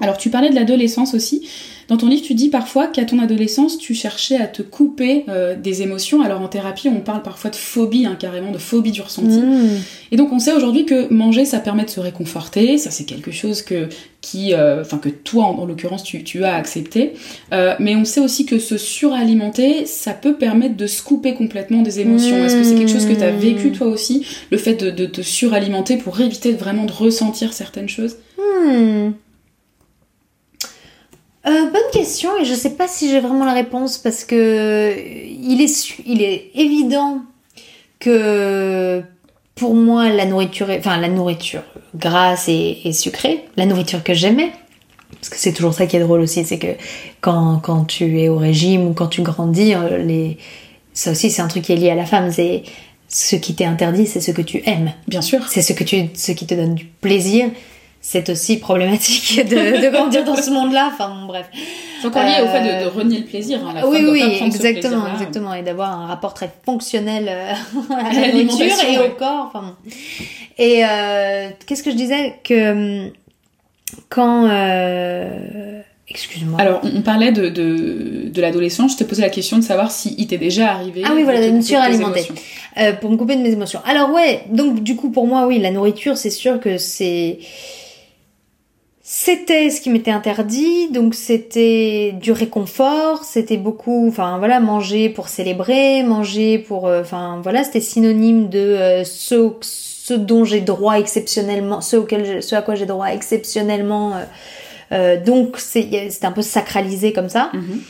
Alors tu parlais de l'adolescence aussi. Dans ton livre, tu dis parfois qu'à ton adolescence, tu cherchais à te couper euh, des émotions. Alors en thérapie, on parle parfois de phobie, hein, carrément de phobie du ressenti. Mmh. Et donc on sait aujourd'hui que manger, ça permet de se réconforter. Ça, c'est quelque chose que qui, euh, que toi, en, en l'occurrence, tu, tu as accepté. Euh, mais on sait aussi que se suralimenter, ça peut permettre de se couper complètement des émotions. Est-ce que c'est quelque chose que tu as vécu toi aussi, le fait de, de te suralimenter pour éviter vraiment de ressentir certaines choses? Hmm. Euh, bonne question et je sais pas si j'ai vraiment la réponse parce que il est, il est évident que pour moi la nourriture, enfin la nourriture grasse et, et sucrée, la nourriture que j'aimais, parce que c'est toujours ça qui est drôle aussi, c'est que quand, quand tu es au régime ou quand tu grandis, euh, les... ça aussi c'est un truc qui est lié à la femme, c'est ce qui t'est interdit, c'est ce que tu aimes Bien sûr. c'est ce que tu ce qui te donne du plaisir c'est aussi problématique de, de grandir dans ce monde-là enfin bon, bref C'est encore lié au fait de, Euh, de renier le plaisir. hein. La oui femme doit oui pas ce exactement exactement et d'avoir un rapport très fonctionnel euh, à la nourriture et ouais. au corps enfin bon. et euh, qu'est-ce que je disais que hum, quand euh, excuse-moi Alors, on, on parlait de, de, de l'adolescence. Je te posais la question de savoir si il t'est déjà arrivé. Ah oui, voilà, de me émotions. Euh, pour me couper de mes émotions. Alors ouais, donc du coup pour moi oui, la nourriture c'est sûr que c'est c'était ce qui m'était interdit, donc c'était du réconfort, c'était beaucoup, enfin voilà, manger pour célébrer, manger pour, euh, enfin voilà, c'était synonyme de euh, ce, ce dont j'ai droit exceptionnellement, ce, auquel je- ce à quoi j'ai droit exceptionnellement. euh, euh, donc c'était un peu sacralisé comme ça. Mhm.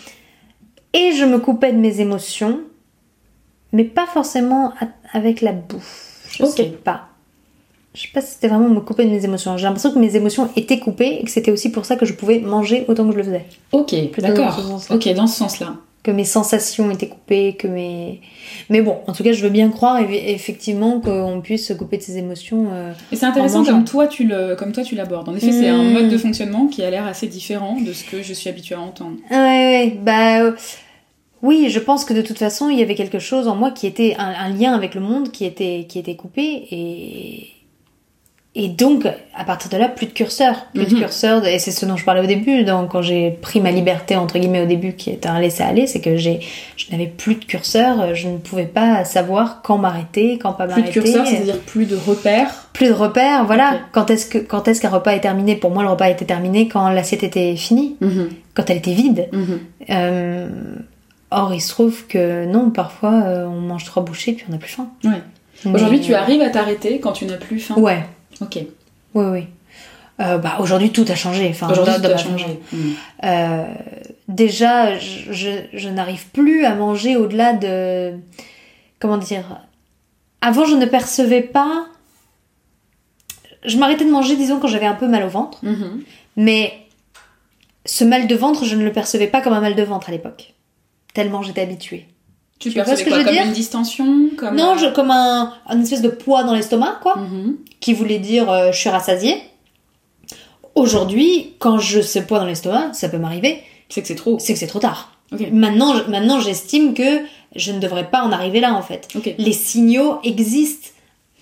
Et je me coupais de mes émotions, mais pas forcément avec la bouffe. Je Ok. sais pas. Je sais pas si c'était vraiment me couper de mes émotions. J'ai l'impression que mes émotions étaient coupées et que c'était aussi pour ça que je pouvais manger autant que je le faisais. Ok, d'accord. Ok, dans ce sens-là. Que mes sensations étaient coupées, que mes... Mais bon, en tout cas, je veux bien croire eff- effectivement qu'on puisse se couper de ses émotions. euh, Et c'est intéressant comme toi tu le, comme toi tu l'abordes. En effet, c'est un Mm. mode de fonctionnement qui a l'air assez différent de ce que je suis habituée à entendre. Ouais, ouais, bah euh, oui, je pense que de toute façon, il y avait quelque chose en moi qui était un, un lien avec le monde qui était qui était coupé et et donc à partir de là, plus de curseur, plus de Mhm. curseur et c'est ce dont je parlais au début, donc quand j'ai pris ma liberté entre guillemets au début, qui était un laisser aller, c'est que j'ai je n'avais plus de curseur, je ne pouvais pas savoir quand m'arrêter, quand pas Plus de m'arrêter. curseur, c'est-à-dire plus de repères. plus de repères, voilà. Quand est-ce que quand est-ce qu'un repas est terminé? Pour moi, le repas était terminé quand l'assiette était finie, Mhm, quand elle était vide. mhm. Euh, or, il se trouve que non, parfois euh, on mange trois bouchées puis on n'a plus faim. Ouais. Aujourd'hui, tu arrives à t'arrêter quand tu n'as plus faim. Ouais, Ok. oui, oui. Euh, bah, aujourd'hui, tout a changé. Enfin, Aujourd'hui, tout a changé. Mhm. Euh, déjà, je, je, je n'arrive plus à manger au-delà de. Comment dire Avant, je ne percevais pas. Je m'arrêtais de manger, disons, quand j'avais un peu mal au ventre. Mhm. Mais ce mal de ventre, je ne le percevais pas comme un mal de ventre à l'époque. Tellement j'étais habituée. Tu, Tu vois percevais ce que quoi je veux comme dire une distension comme Non, euh, je, comme un, un espèce de poids dans l'estomac, quoi, Mhm. qui voulait dire euh, je suis rassasiée. Aujourd'hui, quand je ce poids dans l'estomac, ça peut m'arriver, C'est que c'est trop. c'est que c'est trop tard. Maintenant, je- maintenant, j'estime que je ne devrais pas en arriver là, en fait. Les signaux existent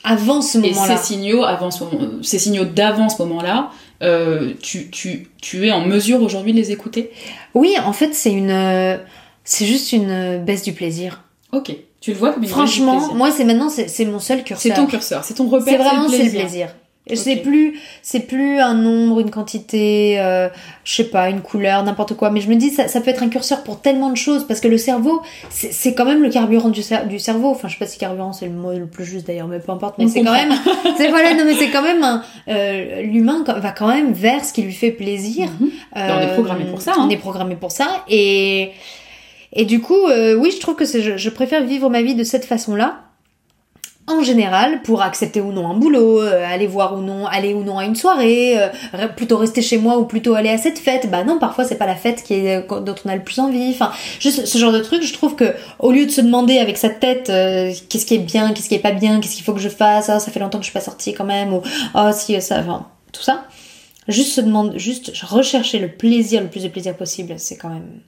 avant ce Et moment-là. ces signaux, avant ce moment- euh, ces signaux d'avant ce moment-là, euh, tu, tu, tu es en mesure aujourd'hui de les écouter? Oui, en fait, c'est une, euh, c'est juste une euh, baisse du plaisir. Ok. Tu le vois comme une Franchement, vraie du moi, c'est maintenant, c'est mon seul curseur. C'est ton curseur, c'est ton repère. C'est vraiment c'est le plaisir. C'est plus c'est plus un nombre, une quantité, euh, je sais pas, une couleur, n'importe quoi. Mais je me dis ça, ça peut être un curseur pour tellement de choses parce que le cerveau c'est quand même le carburant du, cer- du cerveau. Enfin je sais pas si carburant c'est le mot le plus juste d'ailleurs, mais peu importe. Mais c'est quand même c'est voilà non mais c'est quand même un euh, l'humain va quand même vers ce qui lui fait plaisir. Mhm. on est programmé pour ça, hein. On est programmé pour ça et et du coup euh, oui je trouve que je, je préfère vivre ma vie de cette façon là en général, pour accepter ou non un boulot, euh, aller voir ou non, aller ou non à une soirée, euh, plutôt rester chez moi ou plutôt aller à cette fête, bah non, parfois c'est pas la fête qui est, dont on a le plus envie. Enfin, juste ce genre de truc, je trouve que au lieu de se demander avec sa tête euh, qu'est-ce qui est bien, qu'est-ce qui est pas bien, qu'est-ce qu'il faut que je fasse, ah, ça fait longtemps que je suis pas sortie quand même, ou oh si ça, enfin tout ça, juste se demander, juste rechercher le plaisir, le plus de plaisir possible, c'est quand même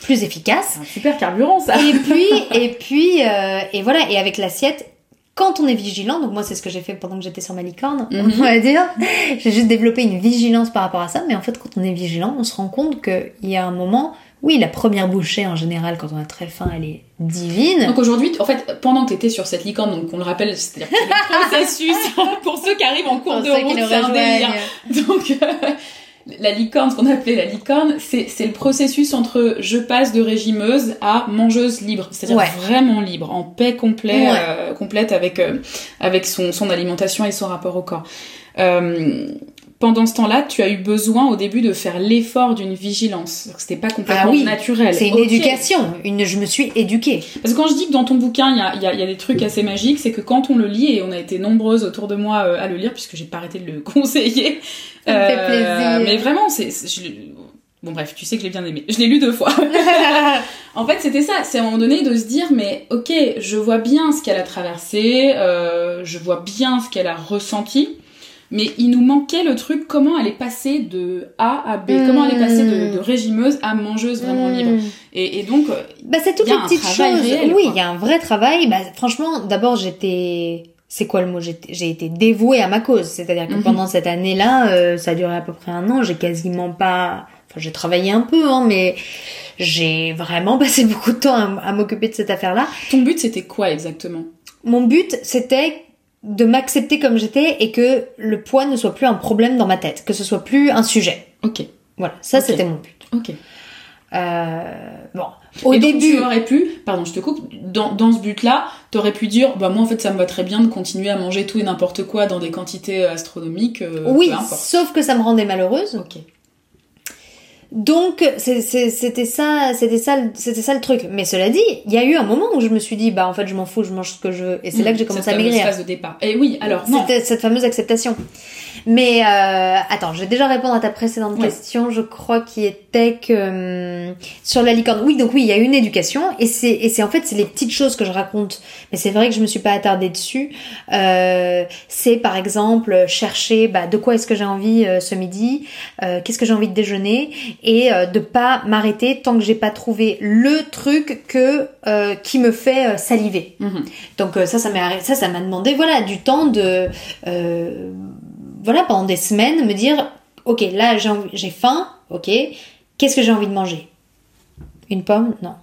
plus efficace. Un super carburant ça. Et puis, et puis, euh, et voilà, et avec l'assiette, quand on est vigilant, donc moi c'est ce que j'ai fait pendant que j'étais sur ma licorne, Mhm. on va dire, j'ai juste développé une vigilance par rapport à ça, mais en fait quand on est vigilant, on se rend compte qu'il y a un moment, oui la première bouchée en général quand on a très faim elle est divine, Donc aujourd'hui, en fait, pendant que tu étais sur cette licorne, donc on le rappelle, c'est-à-dire que le processus, pour ceux qui arrivent en cours Pour de route, c'est un délire. Donc, euh, la licorne, ce qu'on appelait la licorne, c'est c'est le processus entre je passe de régimeuse à mangeuse libre, c'est-à-dire Ouais. vraiment libre, en paix complet, Ouais. euh, complète avec, euh, avec son, son alimentation et son rapport au corps. Euh, pendant ce temps-là, tu as eu besoin au début de faire l'effort d'une vigilance. C'était pas complètement Ah oui, naturel. c'est une éducation, une, je me suis éduquée. Parce que quand je dis que dans ton bouquin, il y a, y a- y a des trucs assez magiques, c'est que quand on le lit, et on a été nombreuses autour de moi euh, à le lire, puisque j'ai pas arrêté de le conseiller. Ça me fait plaisir. Mais vraiment, c'est... Bon bref, tu sais que je l'ai bien aimé. Je l'ai lu deux fois. en fait, c'était ça. C'est à un moment donné de se dire, mais ok, je vois bien ce qu'elle a traversé, euh, je vois bien ce qu'elle a ressenti, mais il nous manquait le truc, comment elle est passée de A à B, comment elle est passée de, de régimeuse à mangeuse vraiment libre. Mm. Et, et donc, euh, Bah, c'est toutes Il y a les un petites choses. réel, oui, il y a un vrai travail. Bah, franchement, d'abord, j'étais. C'est quoi le mot? J'ai été dévouée à ma cause. C'est-à-dire que Mhm. pendant cette année-là, euh, ça a duré à peu près un an. J'ai quasiment pas. Enfin, j'ai travaillé un peu, hein, mais j'ai vraiment passé beaucoup de temps à, à m'occuper de cette affaire-là. ton but c'était quoi exactement? Mon but, c'était de m'accepter comme j'étais et que le poids ne soit plus un problème dans ma tête, que ce soit plus un sujet. Ok, Voilà, ça c'était mon but. ok. Euh, bon, au et donc, début, tu aurais pu, pardon, je te coupe, dans, dans ce but-là, t'aurais pu dire, bah moi en fait ça me va très bien de continuer à manger tout et n'importe quoi dans des quantités astronomiques. euh, oui, sauf que ça me rendait malheureuse. Ok. Donc c'est- c'est- c'était ça, c'était ça, c'était ça le truc. Mais cela dit, il y a eu un moment où je me suis dit, bah en fait je m'en fous, je mange ce que je veux. Et c'est là que j'ai commencé Cette à maigrir. phase de départ. Et oui, alors non. Cette fameuse acceptation. Mais euh, attends, je vais déjà répondre à ta précédente Ouais. question, je crois qui était que hum, sur la licorne. Oui, donc oui, il y a une éducation et c'est et c'est en fait c'est les petites choses que je raconte. Mais c'est vrai que je me suis pas attardée dessus. Euh, c'est par exemple chercher bah, de quoi est-ce que j'ai envie euh, ce midi, euh, qu'est-ce que j'ai envie de déjeuner? Et euh, de pas m'arrêter tant que j'ai pas trouvé le truc que euh, qui me fait saliver. Mhm. Donc ça, ça m'est ça, ça m'a demandé voilà du temps de euh, voilà pendant des semaines me dire ok là j'ai faim ok qu'est-ce que j'ai envie de manger? Une pomme non.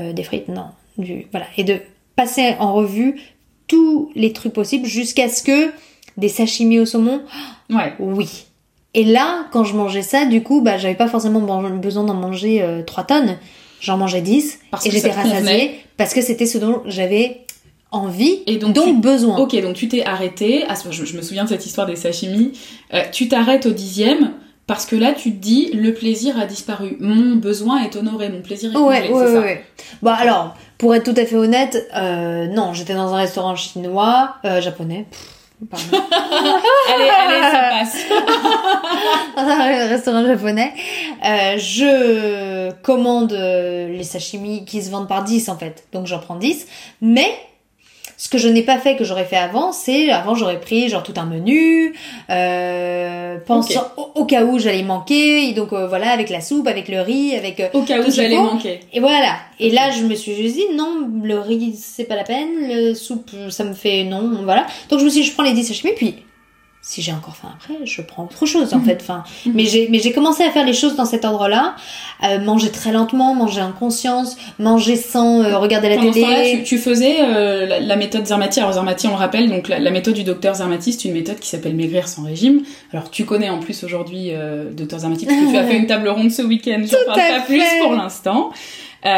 Euh, des frites non. Du voilà. Et de passer en revue tous les trucs possibles jusqu'à ce que des sashimi au saumon? Ouais. oui. Et là quand je mangeais ça du coup bah j'avais pas forcément besoin d'en manger 3 tonnes. J'en mangeais 10 Parce et que j'étais rassasiée parce que c'était ce dont j'avais envie Et donc, donc, tu- besoin. Ok, donc tu t'es arrêté. Ah, je, je me souviens de cette histoire des sashimi. Euh, tu t'arrêtes au dixième parce que là, tu te dis le plaisir a disparu. Mon besoin est honoré, mon plaisir est Ouais, comblé. ouais, c'est ça. ouais. Bon, alors, pour être tout à fait honnête, euh, non, j'étais dans un restaurant chinois, euh, japonais. Pff. Allez, allez, ça passe. dans un restaurant japonais. Euh, je commande les sashimi qui se vendent par 10 en fait. Donc j'en prends 10. Mais ce que je n'ai pas fait, que j'aurais fait avant, c'est avant j'aurais pris genre tout un menu, euh, pensant au, au cas où j'allais manquer, et donc euh, voilà avec la soupe, avec le riz, avec euh, Au cas Tout où j'allais manquer. et voilà. Et là je me suis juste dit non, le riz c'est pas la peine, le soupe ça me fait non, voilà. Donc je me suis dit je prends les 10 sashimi puis si j'ai encore faim après, je prends autre chose en Mhm. fait. Enfin, Mhm. mais j'ai mais j'ai commencé à faire les choses dans cet ordre-là, euh, manger très lentement, manger en conscience, manger sans euh, regarder la Pendant ce télé. tu, tu faisais euh, la, la méthode Zermati. Alors Zermati, on le rappelle, donc la, la méthode du docteur Zermati, c'est une méthode qui s'appelle maigrir sans régime. Alors tu connais en plus aujourd'hui euh, docteur Zermati parce que tu as fait une table ronde ce week-end. Je parle pas plus fait. pour l'instant. Euh,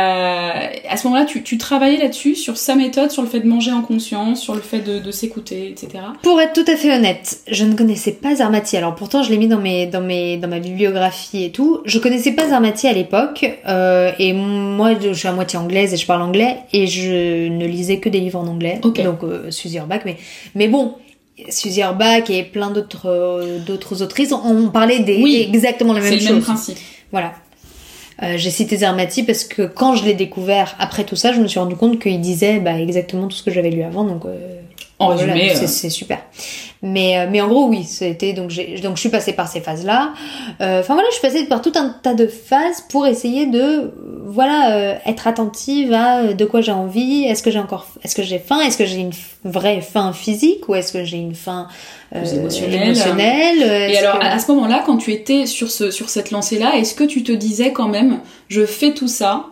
à ce moment-là, tu, tu travaillais là-dessus, sur sa méthode, sur le fait de manger en conscience, sur le fait de, de s'écouter, etc. Pour être tout à fait honnête, je ne connaissais pas Zarmati. Alors pourtant, je l'ai mis dans mes dans mes dans ma bibliographie et tout. Je connaissais pas Zarmati à l'époque. euh, et moi, je suis à moitié anglaise et je parle anglais et je ne lisais que des livres en anglais. Ok. Donc euh, Suzy Orbach, mais mais bon. Suzy Orbach et plein d'autres d'autres autrices ont parlé des Oui. exactement la C'est même le chose. même principe. Voilà. Euh, j'ai cité Zermati parce que quand je l'ai découvert après tout ça, je me suis rendu compte qu'il disait bah, exactement tout ce que j'avais lu avant. Donc, euh, En résumé, c'est euh, c'est super. Mais, euh, mais en gros, oui, c'était donc j'ai donc je suis passée par ces phases-là. Euh, Enfin voilà, je suis passée par tout un tas de phases pour essayer de voilà euh, être attentive à de quoi j'ai envie. Est-ce que j'ai encore, est-ce que j'ai faim? Est-ce que j'ai une vraie faim physique ou est-ce que j'ai une faim euh, Plus émotionnelle. émotionnelle? Et alors, que- à ce moment-là, quand tu étais sur, ce, sur cette lancée-là, est-ce que tu te disais quand même, je fais tout ça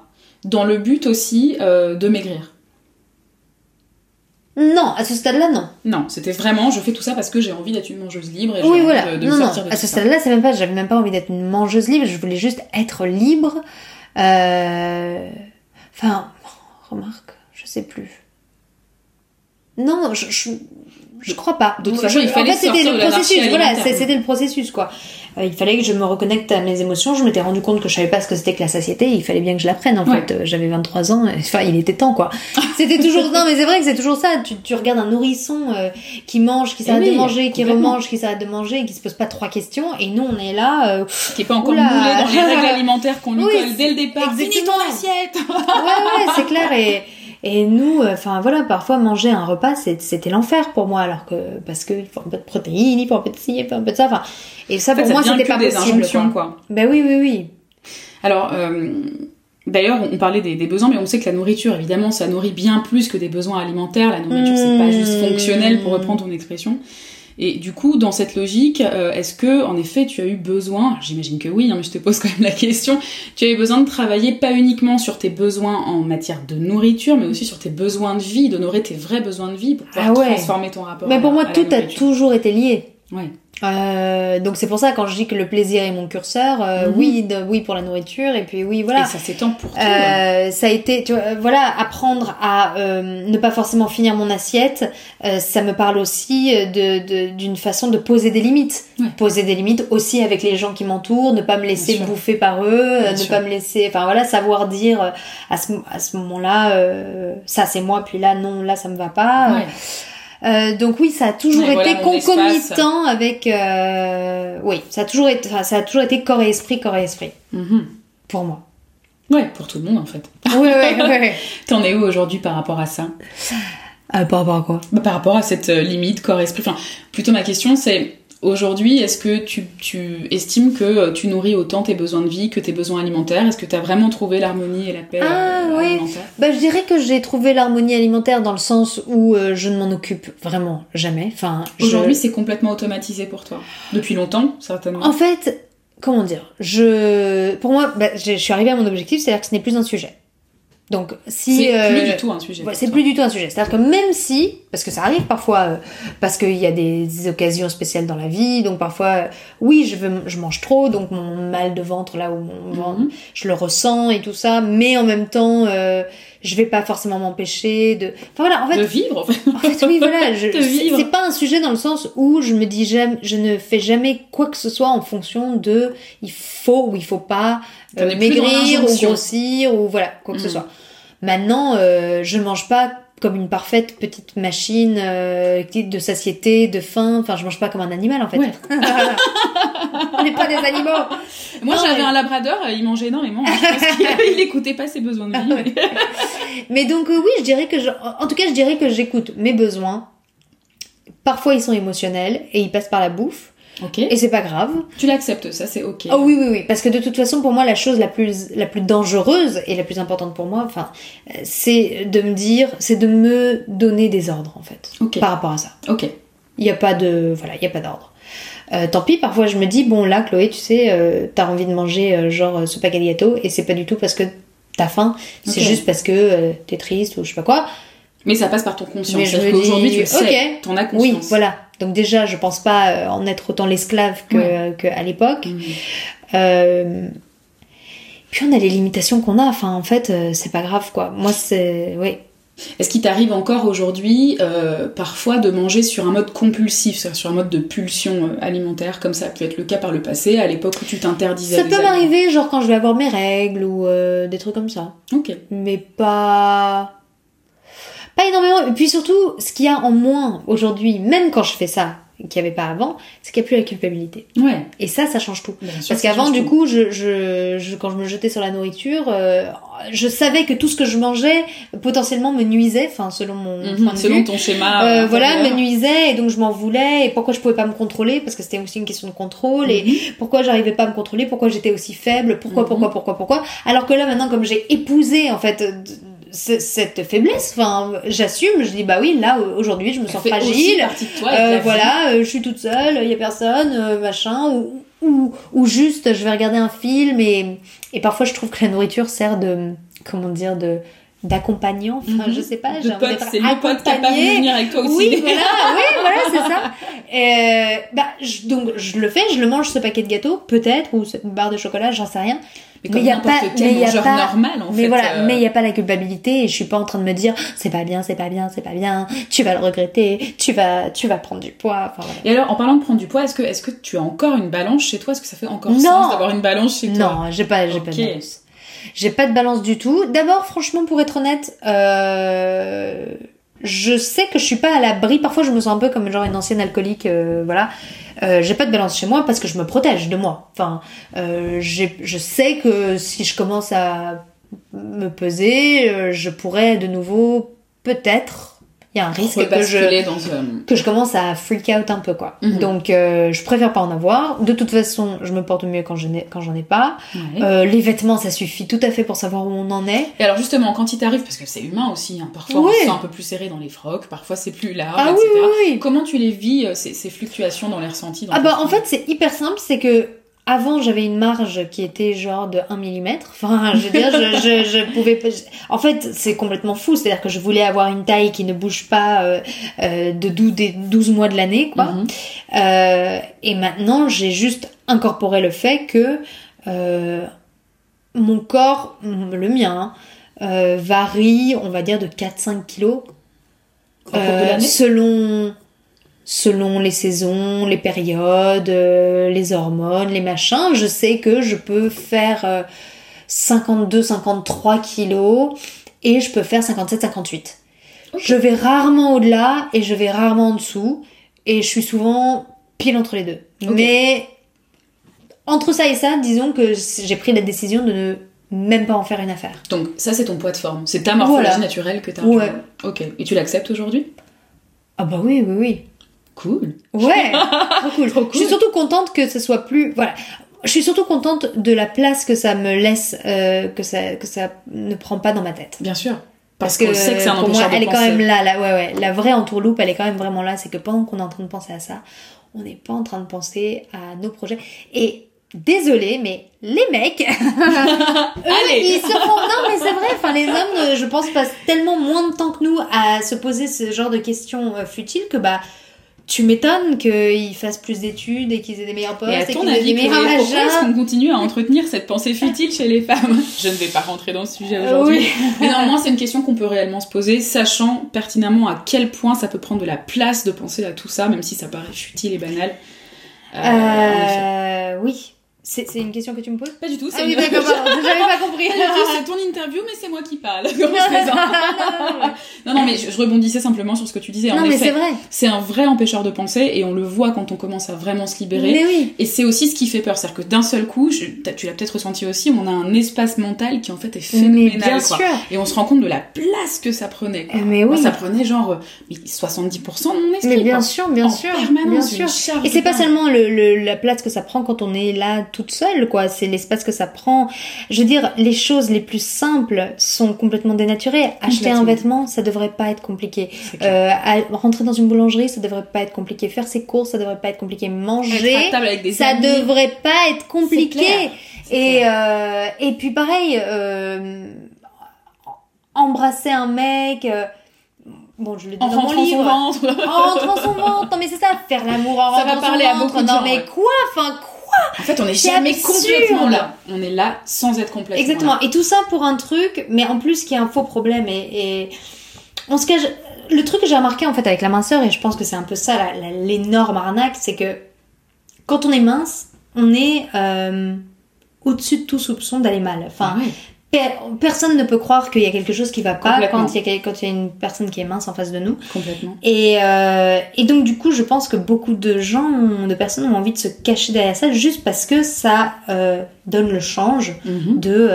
dans le but aussi euh, de maigrir? Non, à ce stade-là, non. Non, c'était vraiment, je fais tout ça parce que j'ai envie d'être une mangeuse libre et j'ai Oui, envie voilà. de, de non, non. sortir de À ce stade-là, c'est même pas, j'avais même pas envie d'être une mangeuse libre. Je voulais juste être libre. Euh... Enfin, remarque, je sais plus. Non, je, je, je crois pas. De toute Je- façon, il en fallait fait, c'était le processus. Voilà, c'était le processus, quoi. Euh, il fallait que je me reconnecte à mes émotions. Je m'étais rendu compte que je savais pas ce que c'était que la satiété. Il fallait bien que je l'apprenne, en Ouais. fait. Euh, J'avais 23 ans. Enfin, il était temps, quoi. C'était toujours, non, mais c'est vrai que c'est toujours ça. Tu, tu regardes un nourrisson euh, qui mange, qui Eh s'arrête oui, de manger, qui remange, qui s'arrête de manger, qui se pose pas trois questions. Et nous, on est là. euh, Qui est pas encore moulé dans les règles alimentaires qu'on lui Oui, colle dès le départ. exactement. Finis ton assiette ouais, ouais, c'est clair. Et, et nous, euh, enfin voilà, parfois manger un repas, c'était l'enfer pour moi, alors que parce que il faut un peu de protéines, il faut un peu de ci, il faut un peu de ça. Enfin, et ça En fait, pour ça moi, c'était pas des possible. Quoi. quoi. Ben oui, oui, oui. Alors, euh, d'ailleurs, on parlait des, des besoins, mais on sait que la nourriture, évidemment, ça nourrit bien plus que des besoins alimentaires. La nourriture, c'est pas juste Mmh. fonctionnel, pour reprendre ton expression. Et du coup, dans cette logique, euh, est-ce que, en effet, tu as eu besoin, j'imagine que oui, hein, mais je te pose quand même la question, tu as eu besoin de travailler pas uniquement sur tes besoins en matière de nourriture, mais aussi sur tes besoins de vie, d'honorer tes vrais besoins de vie pour pouvoir Ah ouais. transformer ton rapport. Mais pour moi, à tout a toujours été lié. Ouais. Euh, donc c'est pour ça quand je dis que le plaisir est mon curseur, euh, Mhm. oui, de, oui pour la nourriture et puis oui voilà. Et ça s'étend pour tout. Euh, ça a été, tu vois, euh, voilà, apprendre à euh, ne pas forcément finir mon assiette, euh, ça me parle aussi de de- d'une façon de poser des limites. Ouais. Poser des limites aussi avec les gens qui m'entourent, ne pas me laisser bouffer par eux, Bien ne sûr. pas me laisser, enfin voilà, savoir dire à ce, à ce moment-là, euh, ça c'est moi, puis là non, là ça me va pas. Ouais. Euh, donc oui, ça a toujours été voilà, concomitant avec, euh, oui, ça a toujours été, enfin, ça a toujours été corps et esprit, corps et esprit Mhm. pour moi. Ouais, pour tout le monde en fait. Oui, oui, oui. T'en es où aujourd'hui par rapport à ça? Euh, par rapport à quoi? Bah, par rapport à cette euh, limite corps-esprit. Enfin, plutôt ma question c'est aujourd'hui, est-ce que tu, tu estimes que euh, tu nourris autant tes besoins de vie que tes besoins alimentaires? Est-ce que tu as vraiment trouvé l'harmonie et la paix Ah, euh, oui. alimentaire? Bah, je dirais que j'ai trouvé l'harmonie alimentaire dans le sens où euh, je ne m'en occupe vraiment jamais. Enfin, je- Aujourd'hui, c'est complètement automatisé pour toi. Depuis longtemps, certainement. en fait, comment dire? Je, pour moi, bah, je suis arrivée à mon objectif, c'est-à-dire que ce n'est plus un sujet. Donc, si c'est euh, plus du tout un sujet. Ouais, c'est plus du tout un sujet. C'est-à-dire que même si, parce que ça arrive parfois, euh, parce qu'il y a des occasions spéciales dans la vie, donc parfois, euh, oui, je, veux, je mange trop, donc mon mal de ventre, là où mon ventre, Mhm. je le ressens et tout ça, mais en même temps, euh, je vais pas forcément m'empêcher de... Enfin voilà, en fait, De vivre, en fait. en fait, oui, voilà, je, c'est pas un sujet dans le sens où je me dis jamais, je ne fais jamais quoi que ce soit en fonction de il faut ou il faut pas euh, maigrir ou grossir ou voilà, quoi que ce Mhm. soit. Maintenant, euh, je mange pas comme une parfaite petite machine euh, de satiété, de faim. Enfin, je mange pas comme un animal en fait. Ouais. On n'est pas des animaux. Moi, j'avais mais- un labrador, euh, il mangeait énormément. Je pense qu'il il écoutait pas ses besoins de vie. mais- Mais donc euh, oui, je dirais que je, en tout cas, je dirais que j'écoute mes besoins. Parfois, ils sont émotionnels et ils passent par la bouffe. Et c'est pas grave. Tu l'acceptes, ça, c'est ok. Oh oui, oui, oui. Parce que de toute façon, pour moi, la chose la plus, la plus dangereuse et la plus importante pour moi, enfin, euh, c'est de me dire, c'est de me donner des ordres, en fait. Par rapport à ça. Ok. Il n'y a pas de, voilà, il y a pas d'ordre. Euh, tant pis, parfois je me dis, bon là, Chloé, tu sais, euh, t'as envie de manger euh, genre euh, ce paquet de gâteaux et c'est pas du tout parce que t'as faim, c'est juste parce que t'es triste ou je sais pas quoi. Mais ça passe par ton conscience. Dis, tu le sais, t'en as Oui, conscience. voilà. Donc déjà, je pense pas euh, en être autant l'esclave que, Ouais. que à l'époque. Mhm. Euh, Puis on a les limitations qu'on a. Enfin, en fait, euh, c'est pas grave, quoi. Moi, c'est, oui. Est-ce qu'il t'arrive encore aujourd'hui, euh, parfois, de manger sur un mode compulsif, c'est-à-dire sur un mode de pulsion euh, alimentaire, comme ça a pu être le cas par le passé, à l'époque où tu t'interdisais Ça peut m'arriver, genre quand je vais avoir mes règles ou euh, des trucs comme ça. Ok. mais pas pas énormément et puis surtout ce qu'il y a en moins aujourd'hui même quand je fais ça qu'il n'y avait pas avant, c'est qu'il n'y a plus la culpabilité. Ouais. Et ça, ça change tout. Bien Parce qu'avant, du tout. coup, je, je, je- quand je me jetais sur la nourriture, euh, je savais que tout ce que je mangeais potentiellement me nuisait, enfin selon mon Mhm, point de selon vue. ton schéma. Euh, euh, voilà, me nuisait et donc je m'en voulais et pourquoi je pouvais pas me contrôler? Parce que c'était aussi une question de contrôle et Mhm. pourquoi j'arrivais pas à me contrôler, pourquoi j'étais aussi faible, pourquoi, Mhm. pourquoi, pourquoi, pourquoi? Alors que là maintenant, comme j'ai épousé en fait c- cette faiblesse, enfin j'assume, je dis bah oui, là aujourd'hui je me Ça sens fragile, toi euh, voilà, euh, je suis toute seule, il y a personne, euh, machin, ou, ou, ou juste je vais regarder un film et, et parfois je trouve que la nourriture sert de, comment dire, de d'accompagnant, enfin Mhm. je sais pas, j'ai envie d'être accompagnée. venir avec toi aussi. Oui, voilà, oui, voilà, c'est ça. Euh, bah, je- donc je le fais, je le mange ce paquet de gâteaux, peut-être, ou cette barre de chocolat, j'en sais rien. Mais Mais comme y a pas- mais y a pas- normal, en mais fait. voilà, euh, mais il n'y a pas la culpabilité et je suis pas en train de me dire c'est pas bien, c'est pas bien, c'est pas bien, tu vas le regretter, tu vas, tu vas prendre du poids. Enfin, voilà. Et alors, en parlant de prendre du poids, est-ce que, est-ce que tu as encore une balance chez toi? Est-ce que ça fait encore Non. sens d'avoir une balance chez toi? Non, j'ai pas, j'ai pas de balance. J'ai pas de balance du tout. D'abord, franchement, pour être honnête, euh, je sais que je suis pas à l'abri. Parfois, je me sens un peu comme genre une ancienne alcoolique, euh, voilà. Euh, j'ai pas de balance chez moi parce que je me protège de moi. Enfin, euh, je sais que si je commence à me peser, je pourrais de nouveau peut-être. Il y a un risque que je Rebasculer dans ce... que je commence à freak out un peu quoi. Mhm. Donc euh, je préfère pas en avoir. De toute façon, je me porte mieux quand je n'ai quand j'en ai pas. Ouais. Euh, les vêtements, ça suffit tout à fait pour savoir où on en est. Et alors justement, quand il t'arrive, parce que c'est humain aussi, hein, parfois on Oui. se sent un peu plus serré dans les frocs, parfois c'est plus large, Ah oui, etc. oui, oui. Comment tu les vis, euh, ces, ces fluctuations dans les ressentis dans Ah bah en fait c'est hyper simple, c'est que avant j'avais une marge qui était genre de 1 mm. Enfin je veux dire, je, je, je pouvais pas... En fait c'est complètement fou, c'est-à-dire que je voulais avoir une taille qui ne bouge pas euh, euh, de 12, des 12 mois de l'année quoi. Mhm. Euh, et maintenant, j'ai juste incorporé le fait que euh, mon corps, le mien, euh, varie, on va dire, de 4-5 kilos Au cours de euh, selon, selon les saisons, les périodes, euh, les hormones, les machins. Je sais que je peux faire euh, 52-53 kilos et je peux faire 57-58. Ok. Je vais rarement au-delà et je vais rarement en dessous. Et je suis souvent pile entre les deux. Mais entre ça et ça, disons que j'ai pris la décision de ne même pas en faire une affaire. Donc ça c'est ton poids de forme, c'est ta morphologie Voilà. naturelle que t'as. Ouais. Ok. Et tu l'acceptes aujourd'hui? Ah bah oui, oui, oui. Cool. Ouais, trop cool. Trop Je suis cool. surtout contente que ce soit plus... Voilà. Je suis surtout contente de la place que ça me laisse, euh, que, ça, que ça ne prend pas dans ma tête. Bien sûr. Parce, Parce que sait que c'est un pour moi, elle est quand même là, là, ouais, ouais. La vraie entourloupe, elle est quand même vraiment là. C'est que pendant qu'on est en train de penser à ça, on n'est pas en train de penser à nos projets. Et désolé, mais les mecs, eux, Allez. ils se font. Non, mais c'est vrai. Enfin, les hommes, euh, je pense, passent tellement moins de temps que nous à se poser ce genre de questions euh, futiles que bah. Tu m'étonnes qu'ils fassent plus d'études et qu'ils aient des meilleurs postes Et à et ton aient avis, des meilleurs pourquoi est-ce qu'on continue à entretenir cette pensée futile chez les femmes Je ne vais pas rentrer dans ce sujet aujourd'hui. oui. Mais néanmoins, c'est une question qu'on peut réellement se poser, sachant pertinemment à quel point ça peut prendre de la place de penser à tout ça, même si ça paraît futile et banal. Euh. Euh, oui. C'est c'est une question que tu me poses? Pas du tout, c'est Ah oui, une- d'accord, j'avais pas compris. Pas du tout, c'est ton interview, mais c'est moi qui parle. Comment je. Non, non, mais je, je rebondissais simplement sur ce que tu disais. Non, mais c'est vrai. c'est un vrai empêcheur de penser et on le voit quand on commence à vraiment se libérer. Mais oui. Et c'est aussi ce qui fait peur, c'est-à-dire que d'un seul coup, je- tu l'as peut-être ressenti aussi, on a un espace mental qui en fait est Mais phénoménal. bien quoi. sûr. Et on se rend compte de la place que ça prenait. quoi. Mais Moi, oui. ça prenait genre euh, mais 70% de mon esprit. Mais bien quoi. sûr, bien en sûr, permanence, bien sûr. Et c'est pas seulement le, le- la place que ça prend quand on est là toute seule, quoi. C'est l'espace que ça prend. Je veux dire, les choses les plus simples sont complètement dénaturées. Acheter un vêtement, ça devrait pas être compliqué. Euh, à- rentrer dans une boulangerie, ça devrait pas être compliqué. Faire ses courses, ça devrait pas être compliqué. Manger, à table avec des ça amis. devrait pas être compliqué. Et, euh, et puis pareil, euh, embrasser un mec. bon, je le dis en dans mon rentrant son livre. ventre. En rentrant son ventre. Non mais c'est ça, faire l'amour en Ça va rentrant parler son à ventre. beaucoup de non gens, mais ouais. quoi Enfin quoi? En fait, on C'est jamais absurde. complètement là. On est là sans être complètement Exactement. là. Et tout ça pour un truc, mais en plus qui est un faux problème. Et, et on se cache. Le truc que j'ai remarqué en fait avec la minceur, et je pense que c'est un peu ça l'énorme arnaque, c'est que quand on est mince, on est euh, au-dessus de tout soupçon d'aller mal. Enfin, Ah personne ne peut croire qu'il y a quelque chose qui va pas quand il y, a, quel- quand il y a une personne qui est mince en face de nous. Complètement. Et, euh, et donc du coup, je pense que beaucoup de gens, ont- de personnes ont envie de se cacher derrière ça juste parce que ça euh, donne le change Mhm. de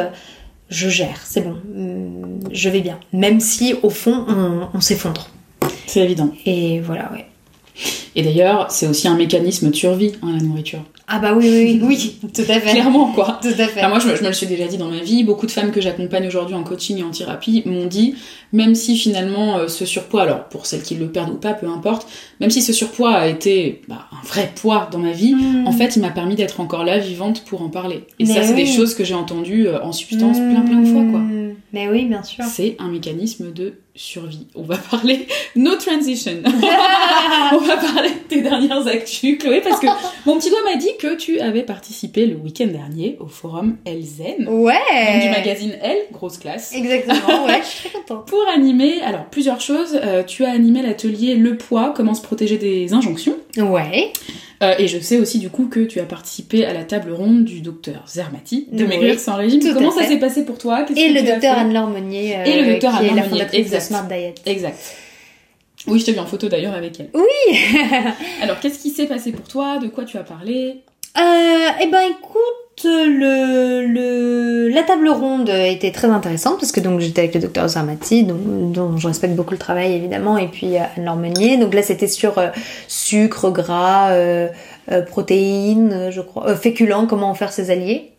je gère, c'est bon, hum, je vais bien. Même si au fond, on, on s'effondre. C'est évident. Et voilà, ouais. Et d'ailleurs, c'est aussi un mécanisme de survie, hein, la nourriture. Ah bah oui, oui, oui, oui, tout à fait. Clairement, quoi. Tout à fait. Enfin, moi, je me, je me le suis déjà dit dans ma vie. Beaucoup de femmes que j'accompagne aujourd'hui en coaching et en thérapie m'ont dit, même si finalement euh, ce surpoids, alors pour celles qui le perdent ou pas, peu importe, même si ce surpoids a été bah, un vrai poids dans ma vie, Mm. en fait, il m'a permis d'être encore là, vivante, pour en parler. Et Mais ça, c'est des choses que j'ai entendues euh, en substance plein plein de fois, quoi. Mmh. Mais oui, bien sûr. C'est un mécanisme de survie. On va parler no transition. On va parler de tes dernières actus, Chloé, parce que mon petit doigt m'a dit que tu avais participé le week-end dernier au forum Elzen, Ouais. du magazine Elle, grosse classe. Exactement, ouais, je suis très contente. Pour animer, alors plusieurs choses, Euh, tu as animé l'atelier Le poids, comment se protéger des injonctions. Ouais. Euh, et je sais aussi du coup que tu as participé à la table ronde du docteur Zermati de Oui, Maigrir sans régime. Comment ça s'est passé pour toi? Et que le as docteur Anne-Laure Monnier, euh, Et le docteur Anne-Laure la Monnier, fondatrice exact. de Smart Diet. Exact. Oui, je t'ai vu en photo d'ailleurs avec elle. Oui Alors, qu'est-ce qui s'est passé pour toi? De quoi tu as parlé? Euh, eh ben écoute, le, le, la table ronde était très intéressante parce que donc j'étais avec le docteur Zarmati, dont, dont je respecte beaucoup le travail évidemment, et puis euh, Anne-Laure Meunier. Donc là c'était sur euh, sucre, gras, euh, euh, protéines, euh, je crois, féculents, comment en faire ses alliés.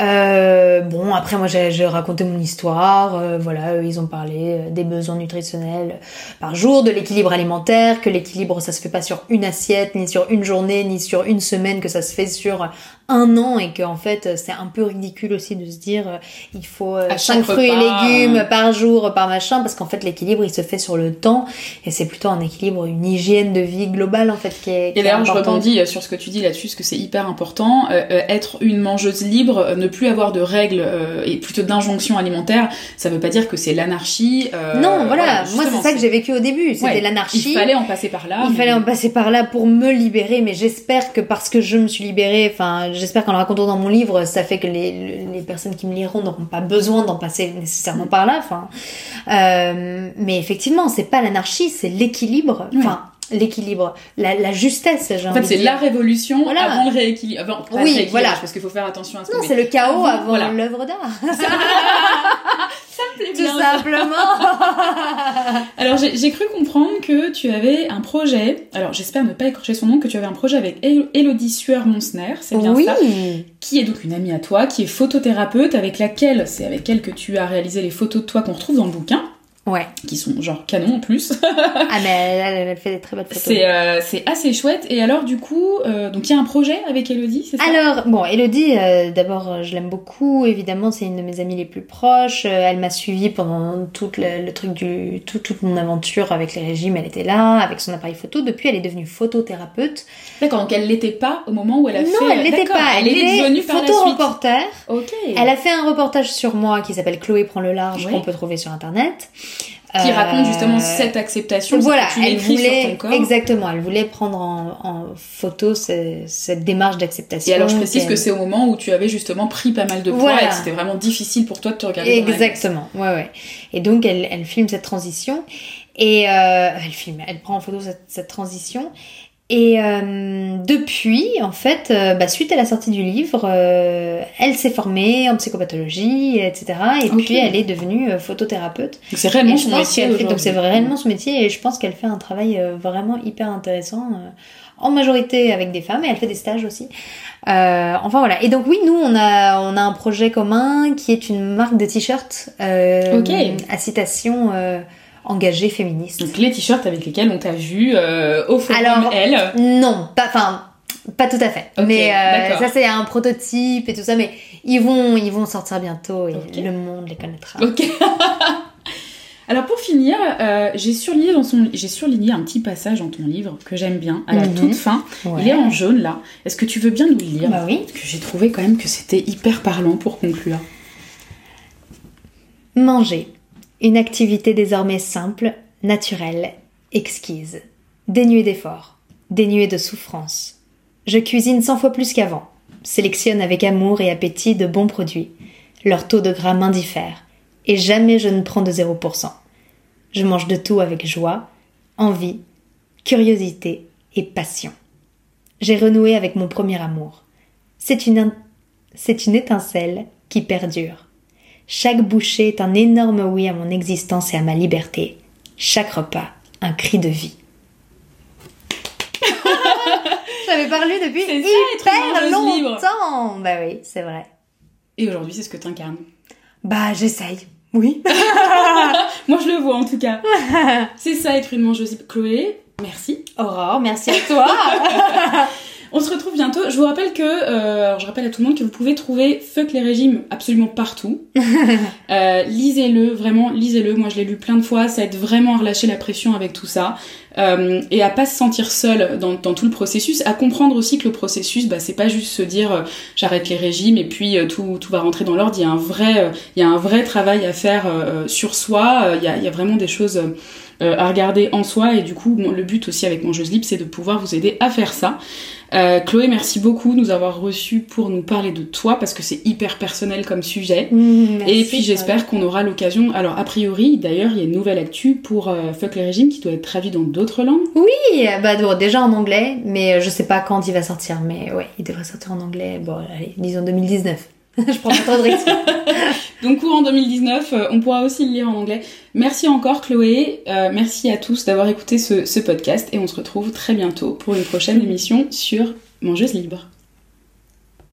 Euh, bon, après moi j'ai raconté mon histoire, euh, voilà, eux, ils ont parlé des besoins nutritionnels par jour, de l'équilibre alimentaire, que l'équilibre ça se fait pas sur une assiette, ni sur une journée, ni sur une semaine, que ça se fait sur un an et que en fait c'est un peu ridicule aussi de se dire euh, il faut À 5 chaque fruits repas, et légumes euh. par jour, par machin, parce qu'en fait l'équilibre il se fait sur le temps et c'est plutôt un équilibre, une hygiène de vie globale en fait qui est, qui Et d'ailleurs, je rebondis euh, sur ce que tu dis là-dessus, parce que c'est hyper important. Euh, euh, être une mangeuse libre, euh, ne plus avoir de règles euh, et plutôt d'injonctions alimentaires, ça veut pas dire que c'est l'anarchie. euh, non, voilà, moi c'est ça que j'ai vécu au début, c'était Ouais, l'anarchie. Il fallait en passer par là. Il mais- fallait en passer par là pour me libérer, mais j'espère que parce que je me suis libérée, enfin, j'espère qu'en le racontant dans mon livre, ça fait que les, les personnes qui me liront n'auront pas besoin d'en passer nécessairement par là, enfin. Euh, mais effectivement, c'est pas l'anarchie, c'est l'équilibre, enfin, l'équilibre, la, la justesse, En fait, c'est la révolution Voilà. avant le rééquilibre. Pas Oui, rééquilibrage, voilà. Parce qu'il faut faire attention à ce Non, c'est le chaos Avant, voilà. l'œuvre d'art. plaît Tout bien, ça. simplement. Alors j'ai cru comprendre que tu avais un projet, alors j'espère ne pas écorcher son nom, que tu avais un projet avec El- Elodie Sueur-Monsner, c'est bien oui. ça Qui est donc une amie à toi, qui est photothérapeute, avec laquelle, c'est avec elle que tu as réalisé les photos de toi qu'on retrouve dans le bouquin, Ouais. qui sont genre canon en plus. Ah, mais elle, elle, fait des très belles photos. c'est euh, c'est assez chouette. Et alors du coup, euh, donc il y a un projet avec Elodie, c'est ça? Alors, bon, Elodie, euh, d'abord, euh, je l'aime beaucoup. Évidemment, c'est une de mes amies les plus proches. Euh, elle m'a suivie pendant tout le, le truc du, tout, toute mon aventure avec les régimes. Elle était là, avec son appareil photo. Depuis, elle est devenue photothérapeute. D'accord, donc elle l'était pas au moment où elle a fait... non, elle l'était pas. Elle, est devenue photoreporter. Ok. Elle a fait un reportage sur moi qui s'appelle Chloé prend le large, Ouais. qu'on peut trouver sur internet. Qui Euh, raconte justement cette acceptation, Voilà, que tu elle voulait sur ton corps. exactement, elle voulait prendre en, en photo ce- cette démarche d'acceptation. Et alors je précise que c'est au moment où tu avais justement pris pas mal de poids Voilà. et que c'était vraiment difficile pour toi de te regarder dans la. Exactement, ouais, ouais. Et donc, elle, elle filme cette transition. Et euh, elle filme, elle prend en photo cette, cette transition. Et euh, depuis, en fait, euh, bah, suite à la sortie du livre, euh, elle s'est formée en psychopathologie, etc. Et puis, elle est devenue euh, photothérapeute. C'est je son métier fait, donc c'est réellement son métier. Et je pense qu'elle fait un travail euh, vraiment hyper intéressant, euh, en majorité avec des femmes, et elle fait des stages aussi. Euh, enfin voilà. Et donc oui, nous on a on a un projet commun qui est une marque de t-shirts euh, Ok. à citation euh, engagée féministe. Donc les t-shirts avec lesquels on t'a vu euh, au forum Alors, Elle. Non, pas enfin pas tout à fait. Mais euh, ça c'est un prototype et tout ça. Mais ils vont ils vont sortir bientôt et le monde les connaîtra. Ok. Alors pour finir, euh, j'ai surligné dans son, j'ai surligné un petit passage dans ton livre que j'aime bien à la Mhm. toute fin. Ouais. Il est en jaune là. Est-ce que tu veux bien nous le lire? Bah oui. Parce que j'ai trouvé quand même que c'était hyper parlant pour conclure. Manger. Une activité désormais simple, naturelle, exquise. Dénuée d'efforts, dénuée de souffrance. Je cuisine cent fois plus qu'avant. Sélectionne avec amour et appétit de bons produits. Leur taux de gras m'indiffère. Et jamais je ne prends de 0%. Je mange de tout avec joie, envie, curiosité et passion. J'ai renoué avec mon premier amour. C'est une, c'est une étincelle qui perdure. Chaque bouchée est un énorme oui à mon existence et à ma liberté. Chaque repas, un cri de vie. J'avais parlé depuis hyper mangeuse libre. longtemps. Bah oui, c'est vrai. Et aujourd'hui, c'est ce que t'incarnes. Bah j'essaye. Oui. Moi, je le vois en tout cas. c'est ça, être une mangeuse libre. Chloé, merci. Aurore, merci à toi. On se retrouve bientôt. Je vous rappelle que, euh, je rappelle à tout le monde que vous pouvez trouver Fuck les régimes absolument partout. Euh, lisez-le, vraiment, lisez-le. Moi, je l'ai lu plein de fois. Ça aide vraiment à relâcher la pression avec tout ça. Euh, et à pas se sentir seul dans, dans tout le processus. À comprendre aussi que le processus, bah, c'est pas juste se dire euh, j'arrête les régimes et puis euh, tout, tout va rentrer dans l'ordre. Il y a un vrai, il y a un vrai travail à faire sur soi. Il y, a, il y a vraiment des choses à regarder en soi. Et du coup, bon, le but aussi avec Mangeuse Libre, c'est de pouvoir vous aider à faire ça. Euh, Chloé, merci beaucoup de nous avoir reçus pour nous parler de toi parce que c'est hyper personnel comme sujet. et puis j'espère qu'on aura l'occasion. Alors a priori, d'ailleurs, il y a une nouvelle actu pour euh, Fuck les régimes qui doit être traduit dans d'autres langues. Oui, bah bon, déjà en anglais, mais je sais pas quand il va sortir, mais ouais, il devrait sortir en anglais. Bon, allez, disons 2019. je prends pas trop de risques. Donc courant 2019, euh, on pourra aussi le lire en anglais. Merci encore Chloé, Euh, merci à tous d'avoir écouté ce, ce podcast et on se retrouve très bientôt pour une prochaine émission sur Mangeuse Libre.